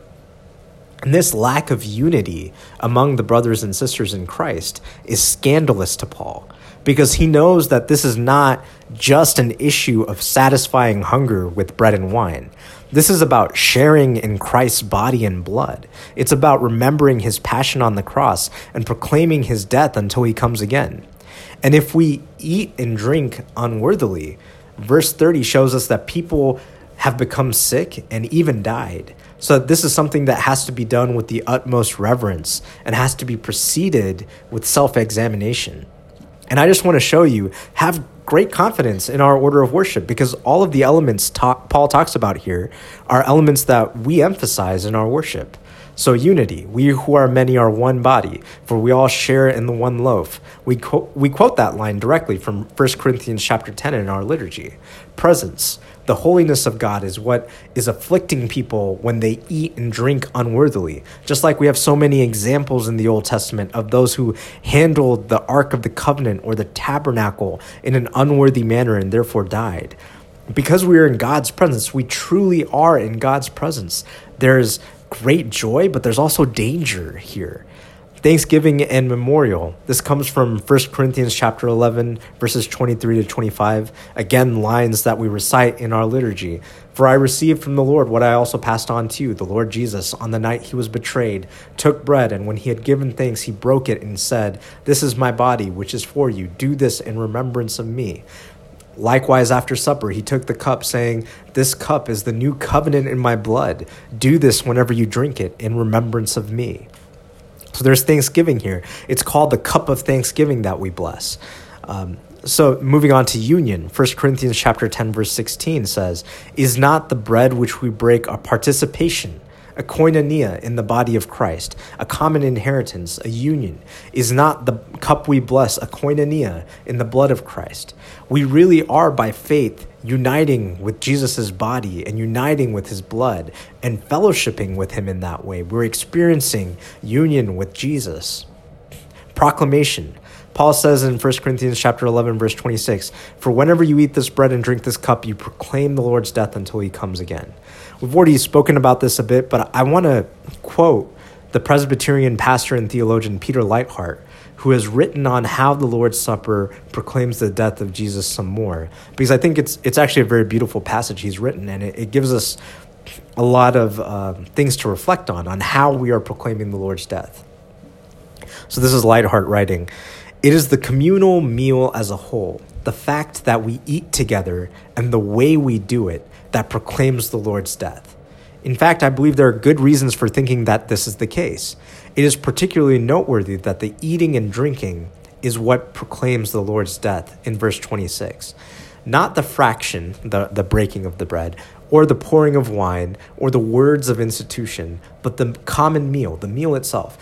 And this lack of unity among the brothers and sisters in Christ is scandalous to Paul because he knows that this is not just an issue of satisfying hunger with bread and wine. This is about sharing in Christ's body and blood. It's about remembering his passion on the cross and proclaiming his death until he comes again. And if we eat and drink unworthily, verse 30 shows us that people have become sick and even died. So, this is something that has to be done with the utmost reverence and has to be preceded with self examination. And I just want to show you, have great confidence in our order of worship because all of the elements talk, Paul talks about here are elements that we emphasize in our worship. So unity, we who are many are one body, for we all share in the one loaf. We quote, we quote that line directly from 1 Corinthians chapter 10 in our liturgy. Presence, the holiness of God is what is afflicting people when they eat and drink unworthily. Just like we have so many examples in the Old Testament of those who handled the Ark of the Covenant or the tabernacle in an unworthy manner and therefore died. Because we are in God's presence, we truly are in God's presence. There's great joy, but there's also danger here. Thanksgiving and memorial. This comes from 1 Corinthians chapter 11 verses 23 to 25. Again, lines that we recite in our liturgy. For I received from the Lord what I also passed on to you. The Lord Jesus, on the night he was betrayed, took bread, and when he had given thanks, he broke it and said, This is my body, which is for you. Do this in remembrance of me. Likewise, after supper, he took the cup, saying, This cup is the new covenant in my blood. Do this whenever you drink it in remembrance of me. So there's Thanksgiving here. It's called the cup of Thanksgiving that we bless. Um, so moving on to union 1 corinthians chapter 10 verse 16 says is not the bread which we break a participation a koinonia in the body of Christ, a common inheritance, a union. Is not the cup we bless a koinonia in the blood of Christ? We really are, by faith, uniting with Jesus' body and uniting with his blood and fellowshipping with him in that way. We're experiencing union with Jesus. Proclamation. Paul says in 1 Corinthians chapter 11 verse 26, "For whenever you eat this bread and drink this cup, you proclaim the Lord's death until he comes again." We've already spoken about this a bit, but I want to quote the Presbyterian pastor and theologian Peter Leithart, who has written on how the Lord's Supper proclaims the death of Jesus some more, because I think it's it's actually a very beautiful passage he's written, and it, it gives us a lot of uh, things to reflect on on how we are proclaiming the Lord's death. So this is Leithart writing. It is the communal meal as a whole, the fact that we eat together and the way we do it that proclaims the Lord's death. In fact, I believe there are good reasons for thinking that this is the case. It is particularly noteworthy that the eating and drinking is what proclaims the Lord's death in verse 26. Not the fraction, the, the breaking of the bread, or the pouring of wine, or the words of institution, but the common meal, the meal itself.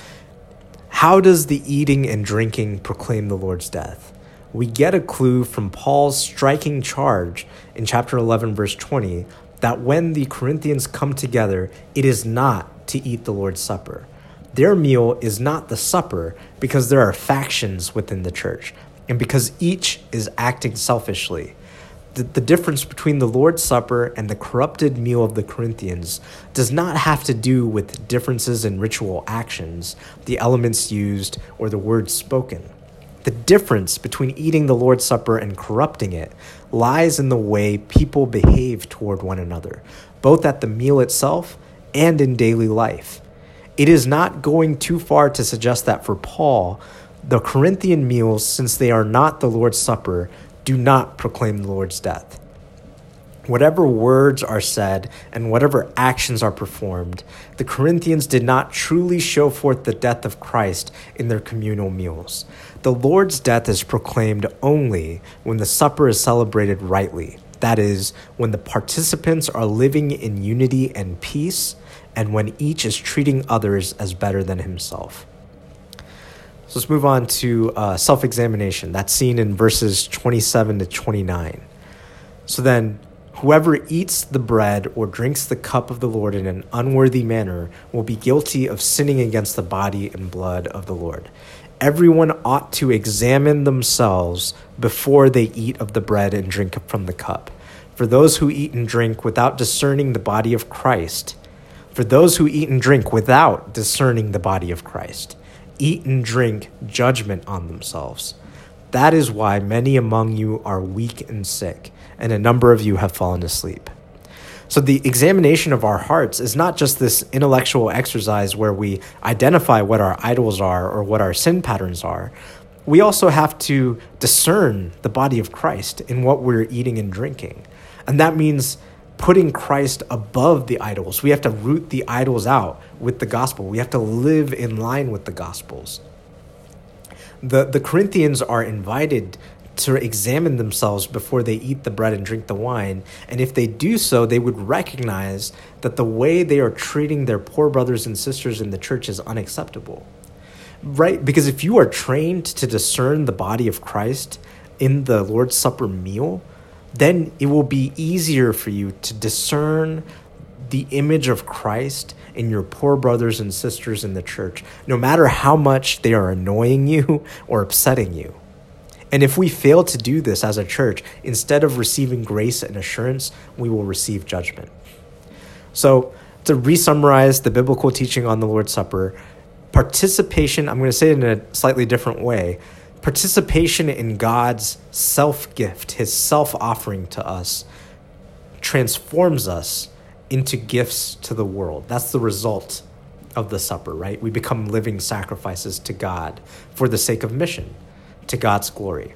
How does the eating and drinking proclaim the Lord's death? We get a clue from Paul's striking charge in chapter 11, verse 20, that when the Corinthians come together, it is not to eat the Lord's Supper. Their meal is not the supper because there are factions within the church and because each is acting selfishly. The, the difference between the Lord's Supper and the corrupted meal of the Corinthians does not have to do with differences in ritual actions, the elements used, or the words spoken. The difference between eating the Lord's Supper and corrupting it lies in the way people behave toward one another, both at the meal itself and in daily life. It is not going too far to suggest that for Paul, the Corinthian meals, since they are not the Lord's Supper, do not proclaim the Lord's death. Whatever words are said and whatever actions are performed, the Corinthians did not truly show forth the death of Christ in their communal meals. The Lord's death is proclaimed only when the supper is celebrated rightly. That is, when the participants are living in unity and peace, and when each is treating others as better than himself. So let's move on to uh, self examination. That's seen in verses 27 to 29. So then, Whoever eats the bread or drinks the cup of the Lord in an unworthy manner will be guilty of sinning against the body and blood of the Lord. Everyone ought to examine themselves before they eat of the bread and drink from the cup. For those who eat and drink without discerning the body of Christ, for those who eat and drink without discerning the body of Christ, eat and drink judgment on themselves. That is why many among you are weak and sick and a number of you have fallen asleep. So, the examination of our hearts is not just this intellectual exercise where we identify what our idols are or what our sin patterns are. We also have to discern the body of Christ in what we're eating and drinking. And that means putting Christ above the idols. We have to root the idols out with the gospel. We have to live in line with the gospels. The, the Corinthians are invited to examine themselves before they eat the bread and drink the wine. And if they do so, they would recognize that the way they are treating their poor brothers and sisters in the church is unacceptable. Right? Because if you are trained to discern the body of Christ in the Lord's Supper meal, then it will be easier for you to discern the image of Christ in your poor brothers and sisters in the church, no matter how much they are annoying you or upsetting you. And if we fail to do this as a church, instead of receiving grace and assurance, we will receive judgment. So, to resummarize the biblical teaching on the Lord's Supper, participation, I'm going to say it in a slightly different way participation in God's self gift, his self offering to us, transforms us into gifts to the world. That's the result of the supper, right? We become living sacrifices to God for the sake of mission to God's glory.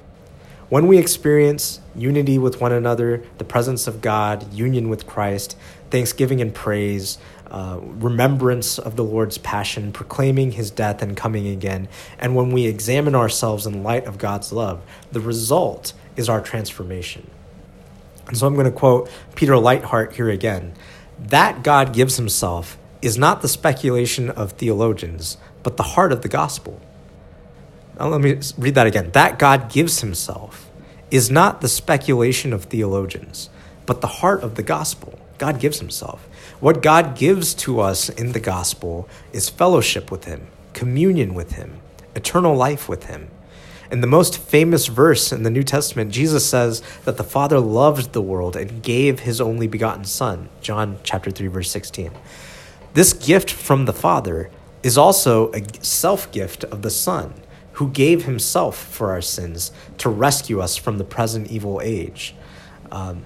When we experience unity with one another, the presence of God, union with Christ, thanksgiving and praise, uh, remembrance of the Lord's passion, proclaiming his death and coming again, and when we examine ourselves in light of God's love, the result is our transformation. And so I'm going to quote Peter Leithart here again. That God gives himself is not the speculation of theologians, but the heart of the gospel. Now, let me read that again. That God gives himself is not the speculation of theologians, but the heart of the gospel. God gives himself. What God gives to us in the gospel is fellowship with him, communion with him, eternal life with him. In the most famous verse in the New Testament, Jesus says that the Father loved the world and gave his only begotten Son, John chapter 3 verse 16. This gift from the Father is also a self gift of the Son who gave himself for our sins to rescue us from the present evil age. Um,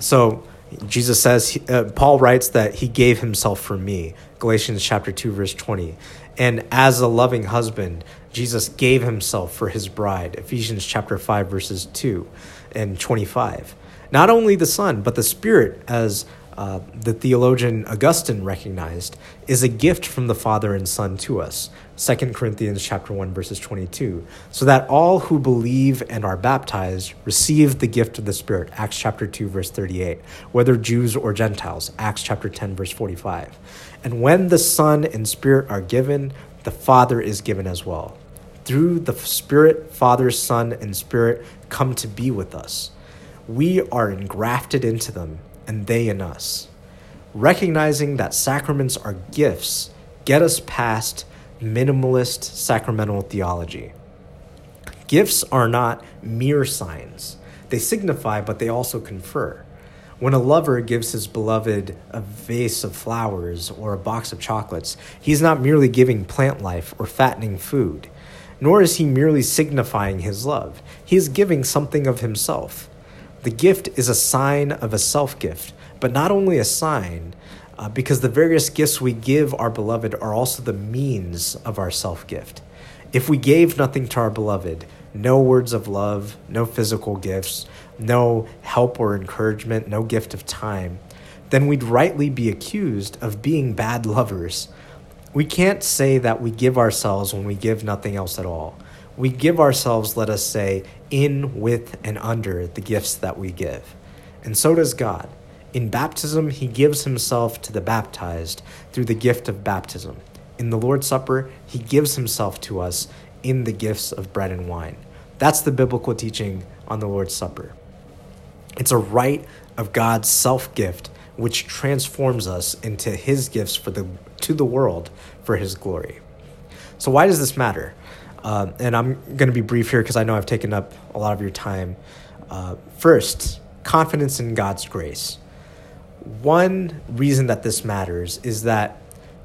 so Jesus says, uh, Paul writes that he gave himself for me, Galatians chapter 2, verse 20. And as a loving husband, Jesus gave himself for his bride, Ephesians chapter 5, verses 2 and 25. Not only the Son, but the Spirit, as uh, the theologian Augustine recognized, is a gift from the Father and Son to us. 2 Corinthians chapter 1 verses 22 so that all who believe and are baptized receive the gift of the spirit. Acts chapter 2 verse 38 whether Jews or Gentiles. Acts chapter 10 verse 45 and when the son and spirit are given the father is given as well. Through the spirit father son and spirit come to be with us. We are engrafted into them and they in us recognizing that sacraments are gifts get us past minimalist sacramental theology. Gifts are not mere signs, they signify, but they also confer. When a lover gives his beloved a vase of flowers or a box of chocolates, he's not merely giving plant life or fattening food, nor is he merely signifying his love. He is giving something of himself. The gift is a sign of a self gift, but not only a sign, uh, because the various gifts we give our beloved are also the means of our self gift. If we gave nothing to our beloved, no words of love, no physical gifts, no help or encouragement, no gift of time, then we'd rightly be accused of being bad lovers. We can't say that we give ourselves when we give nothing else at all. We give ourselves, let us say, in, with, and under the gifts that we give. And so does God. In baptism, he gives himself to the baptized through the gift of baptism. In the Lord's Supper, he gives himself to us in the gifts of bread and wine. That's the biblical teaching on the Lord's Supper. It's a rite of God's self gift, which transforms us into His gifts for the, to the world for His glory. So, why does this matter? Uh, and I'm going to be brief here because I know I've taken up a lot of your time. Uh, first, confidence in God's grace. One reason that this matters is that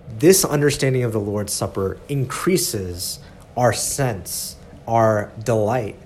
this understanding of the Lord's Supper increases our sense, our delight,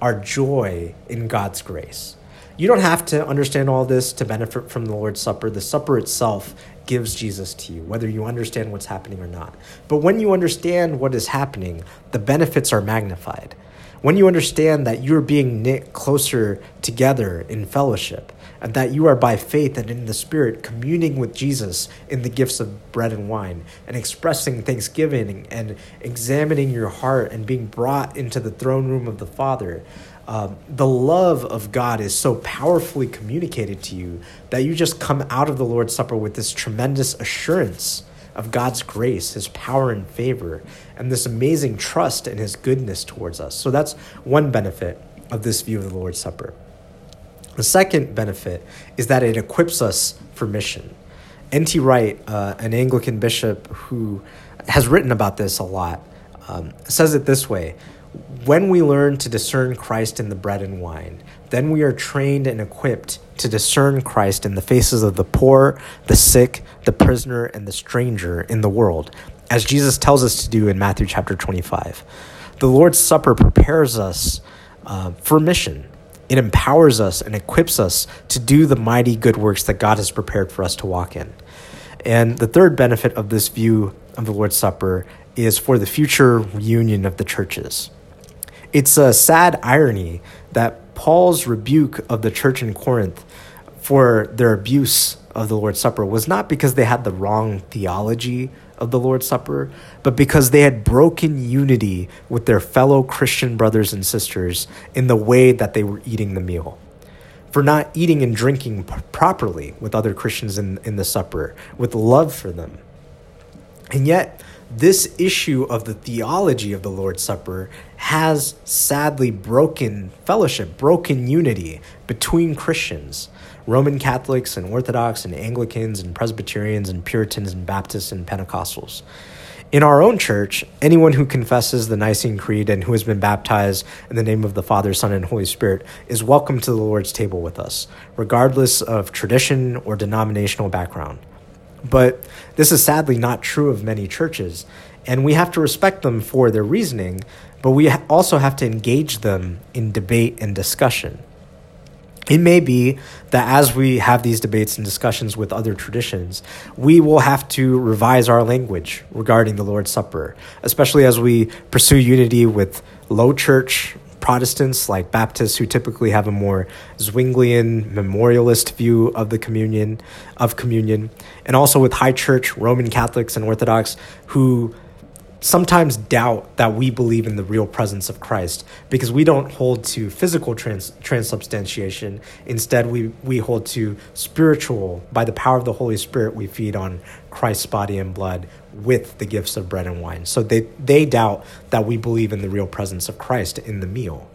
our joy in God's grace. You don't have to understand all this to benefit from the Lord's Supper. The supper itself gives Jesus to you, whether you understand what's happening or not. But when you understand what is happening, the benefits are magnified. When you understand that you're being knit closer together in fellowship, and that you are by faith and in the Spirit communing with Jesus in the gifts of bread and wine, and expressing thanksgiving and examining your heart and being brought into the throne room of the Father, um, the love of God is so powerfully communicated to you that you just come out of the Lord's Supper with this tremendous assurance of God's grace, His power and favor, and this amazing trust in His goodness towards us. So that's one benefit of this view of the Lord's Supper. The second benefit is that it equips us for mission. N.T. Wright, uh, an Anglican bishop who has written about this a lot, um, says it this way When we learn to discern Christ in the bread and wine, then we are trained and equipped to discern Christ in the faces of the poor, the sick, the prisoner, and the stranger in the world, as Jesus tells us to do in Matthew chapter 25. The Lord's Supper prepares us uh, for mission it empowers us and equips us to do the mighty good works that God has prepared for us to walk in. And the third benefit of this view of the Lord's Supper is for the future reunion of the churches. It's a sad irony that Paul's rebuke of the church in Corinth for their abuse of the Lord's Supper was not because they had the wrong theology of the Lord's Supper, but because they had broken unity with their fellow Christian brothers and sisters in the way that they were eating the meal. For not eating and drinking p- properly with other Christians in, in the supper, with love for them. And yet, this issue of the theology of the Lord's Supper has sadly broken fellowship, broken unity between Christians. Roman Catholics and Orthodox and Anglicans and Presbyterians and Puritans and Baptists and Pentecostals. In our own church, anyone who confesses the Nicene Creed and who has been baptized in the name of the Father, Son, and Holy Spirit is welcome to the Lord's table with us, regardless of tradition or denominational background. But this is sadly not true of many churches, and we have to respect them for their reasoning, but we also have to engage them in debate and discussion. It may be that as we have these debates and discussions with other traditions, we will have to revise our language regarding the Lord's Supper, especially as we pursue unity with low church Protestants like Baptists who typically have a more Zwinglian memorialist view of the communion of communion and also with high church Roman Catholics and Orthodox who sometimes doubt that we believe in the real presence of Christ because we don't hold to physical trans- transubstantiation. Instead, we, we hold to spiritual, by the power of the Holy Spirit, we feed on Christ's body and blood with the gifts of bread and wine. So they, they doubt that we believe in the real presence of Christ in the meal.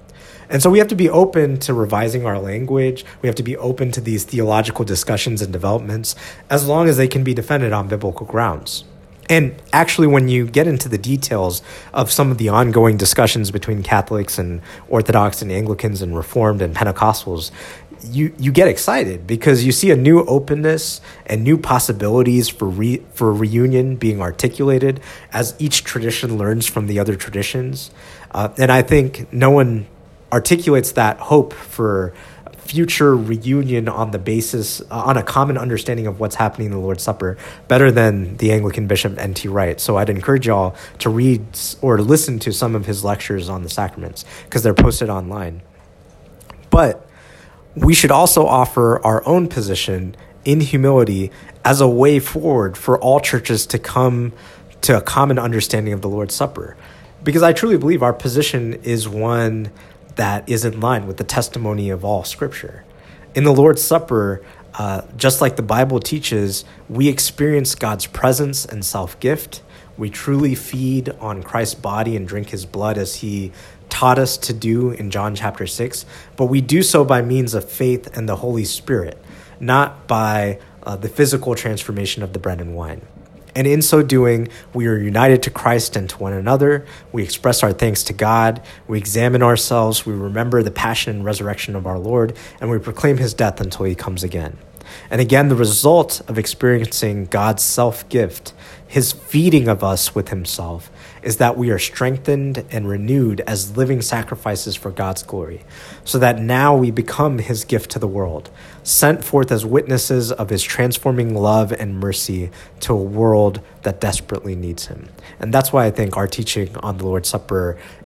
And so we have to be open to revising our language. We have to be open to these theological discussions and developments as long as they can be defended on biblical grounds. And actually, when you get into the details of some of the ongoing discussions between Catholics and Orthodox and Anglicans and Reformed and Pentecostals, you, you get excited because you see a new openness and new possibilities for re, for reunion being articulated as each tradition learns from the other traditions. Uh, and I think no one articulates that hope for future reunion on the basis uh, on a common understanding of what's happening in the Lord's Supper better than the Anglican Bishop N.T. Wright. So I'd encourage y'all to read or listen to some of his lectures on the sacraments because they're posted online. But we should also offer our own position in humility as a way forward for all churches to come to a common understanding of the Lord's Supper. Because I truly believe our position is one that is in line with the testimony of all Scripture. In the Lord's Supper, uh, just like the Bible teaches, we experience God's presence and self gift. We truly feed on Christ's body and drink his blood as he taught us to do in John chapter 6, but we do so by means of faith and the Holy Spirit, not by uh, the physical transformation of the bread and wine. And in so doing, we are united to Christ and to one another. We express our thanks to God. We examine ourselves. We remember the passion and resurrection of our Lord, and we proclaim his death until he comes again. And again, the result of experiencing God's self gift, his feeding of us with himself, is that we are strengthened and renewed as living sacrifices for God's glory, so that now we become his gift to the world, sent forth as witnesses of his transforming love and mercy to a world that desperately needs him. And that's why I think our teaching on the Lord's Supper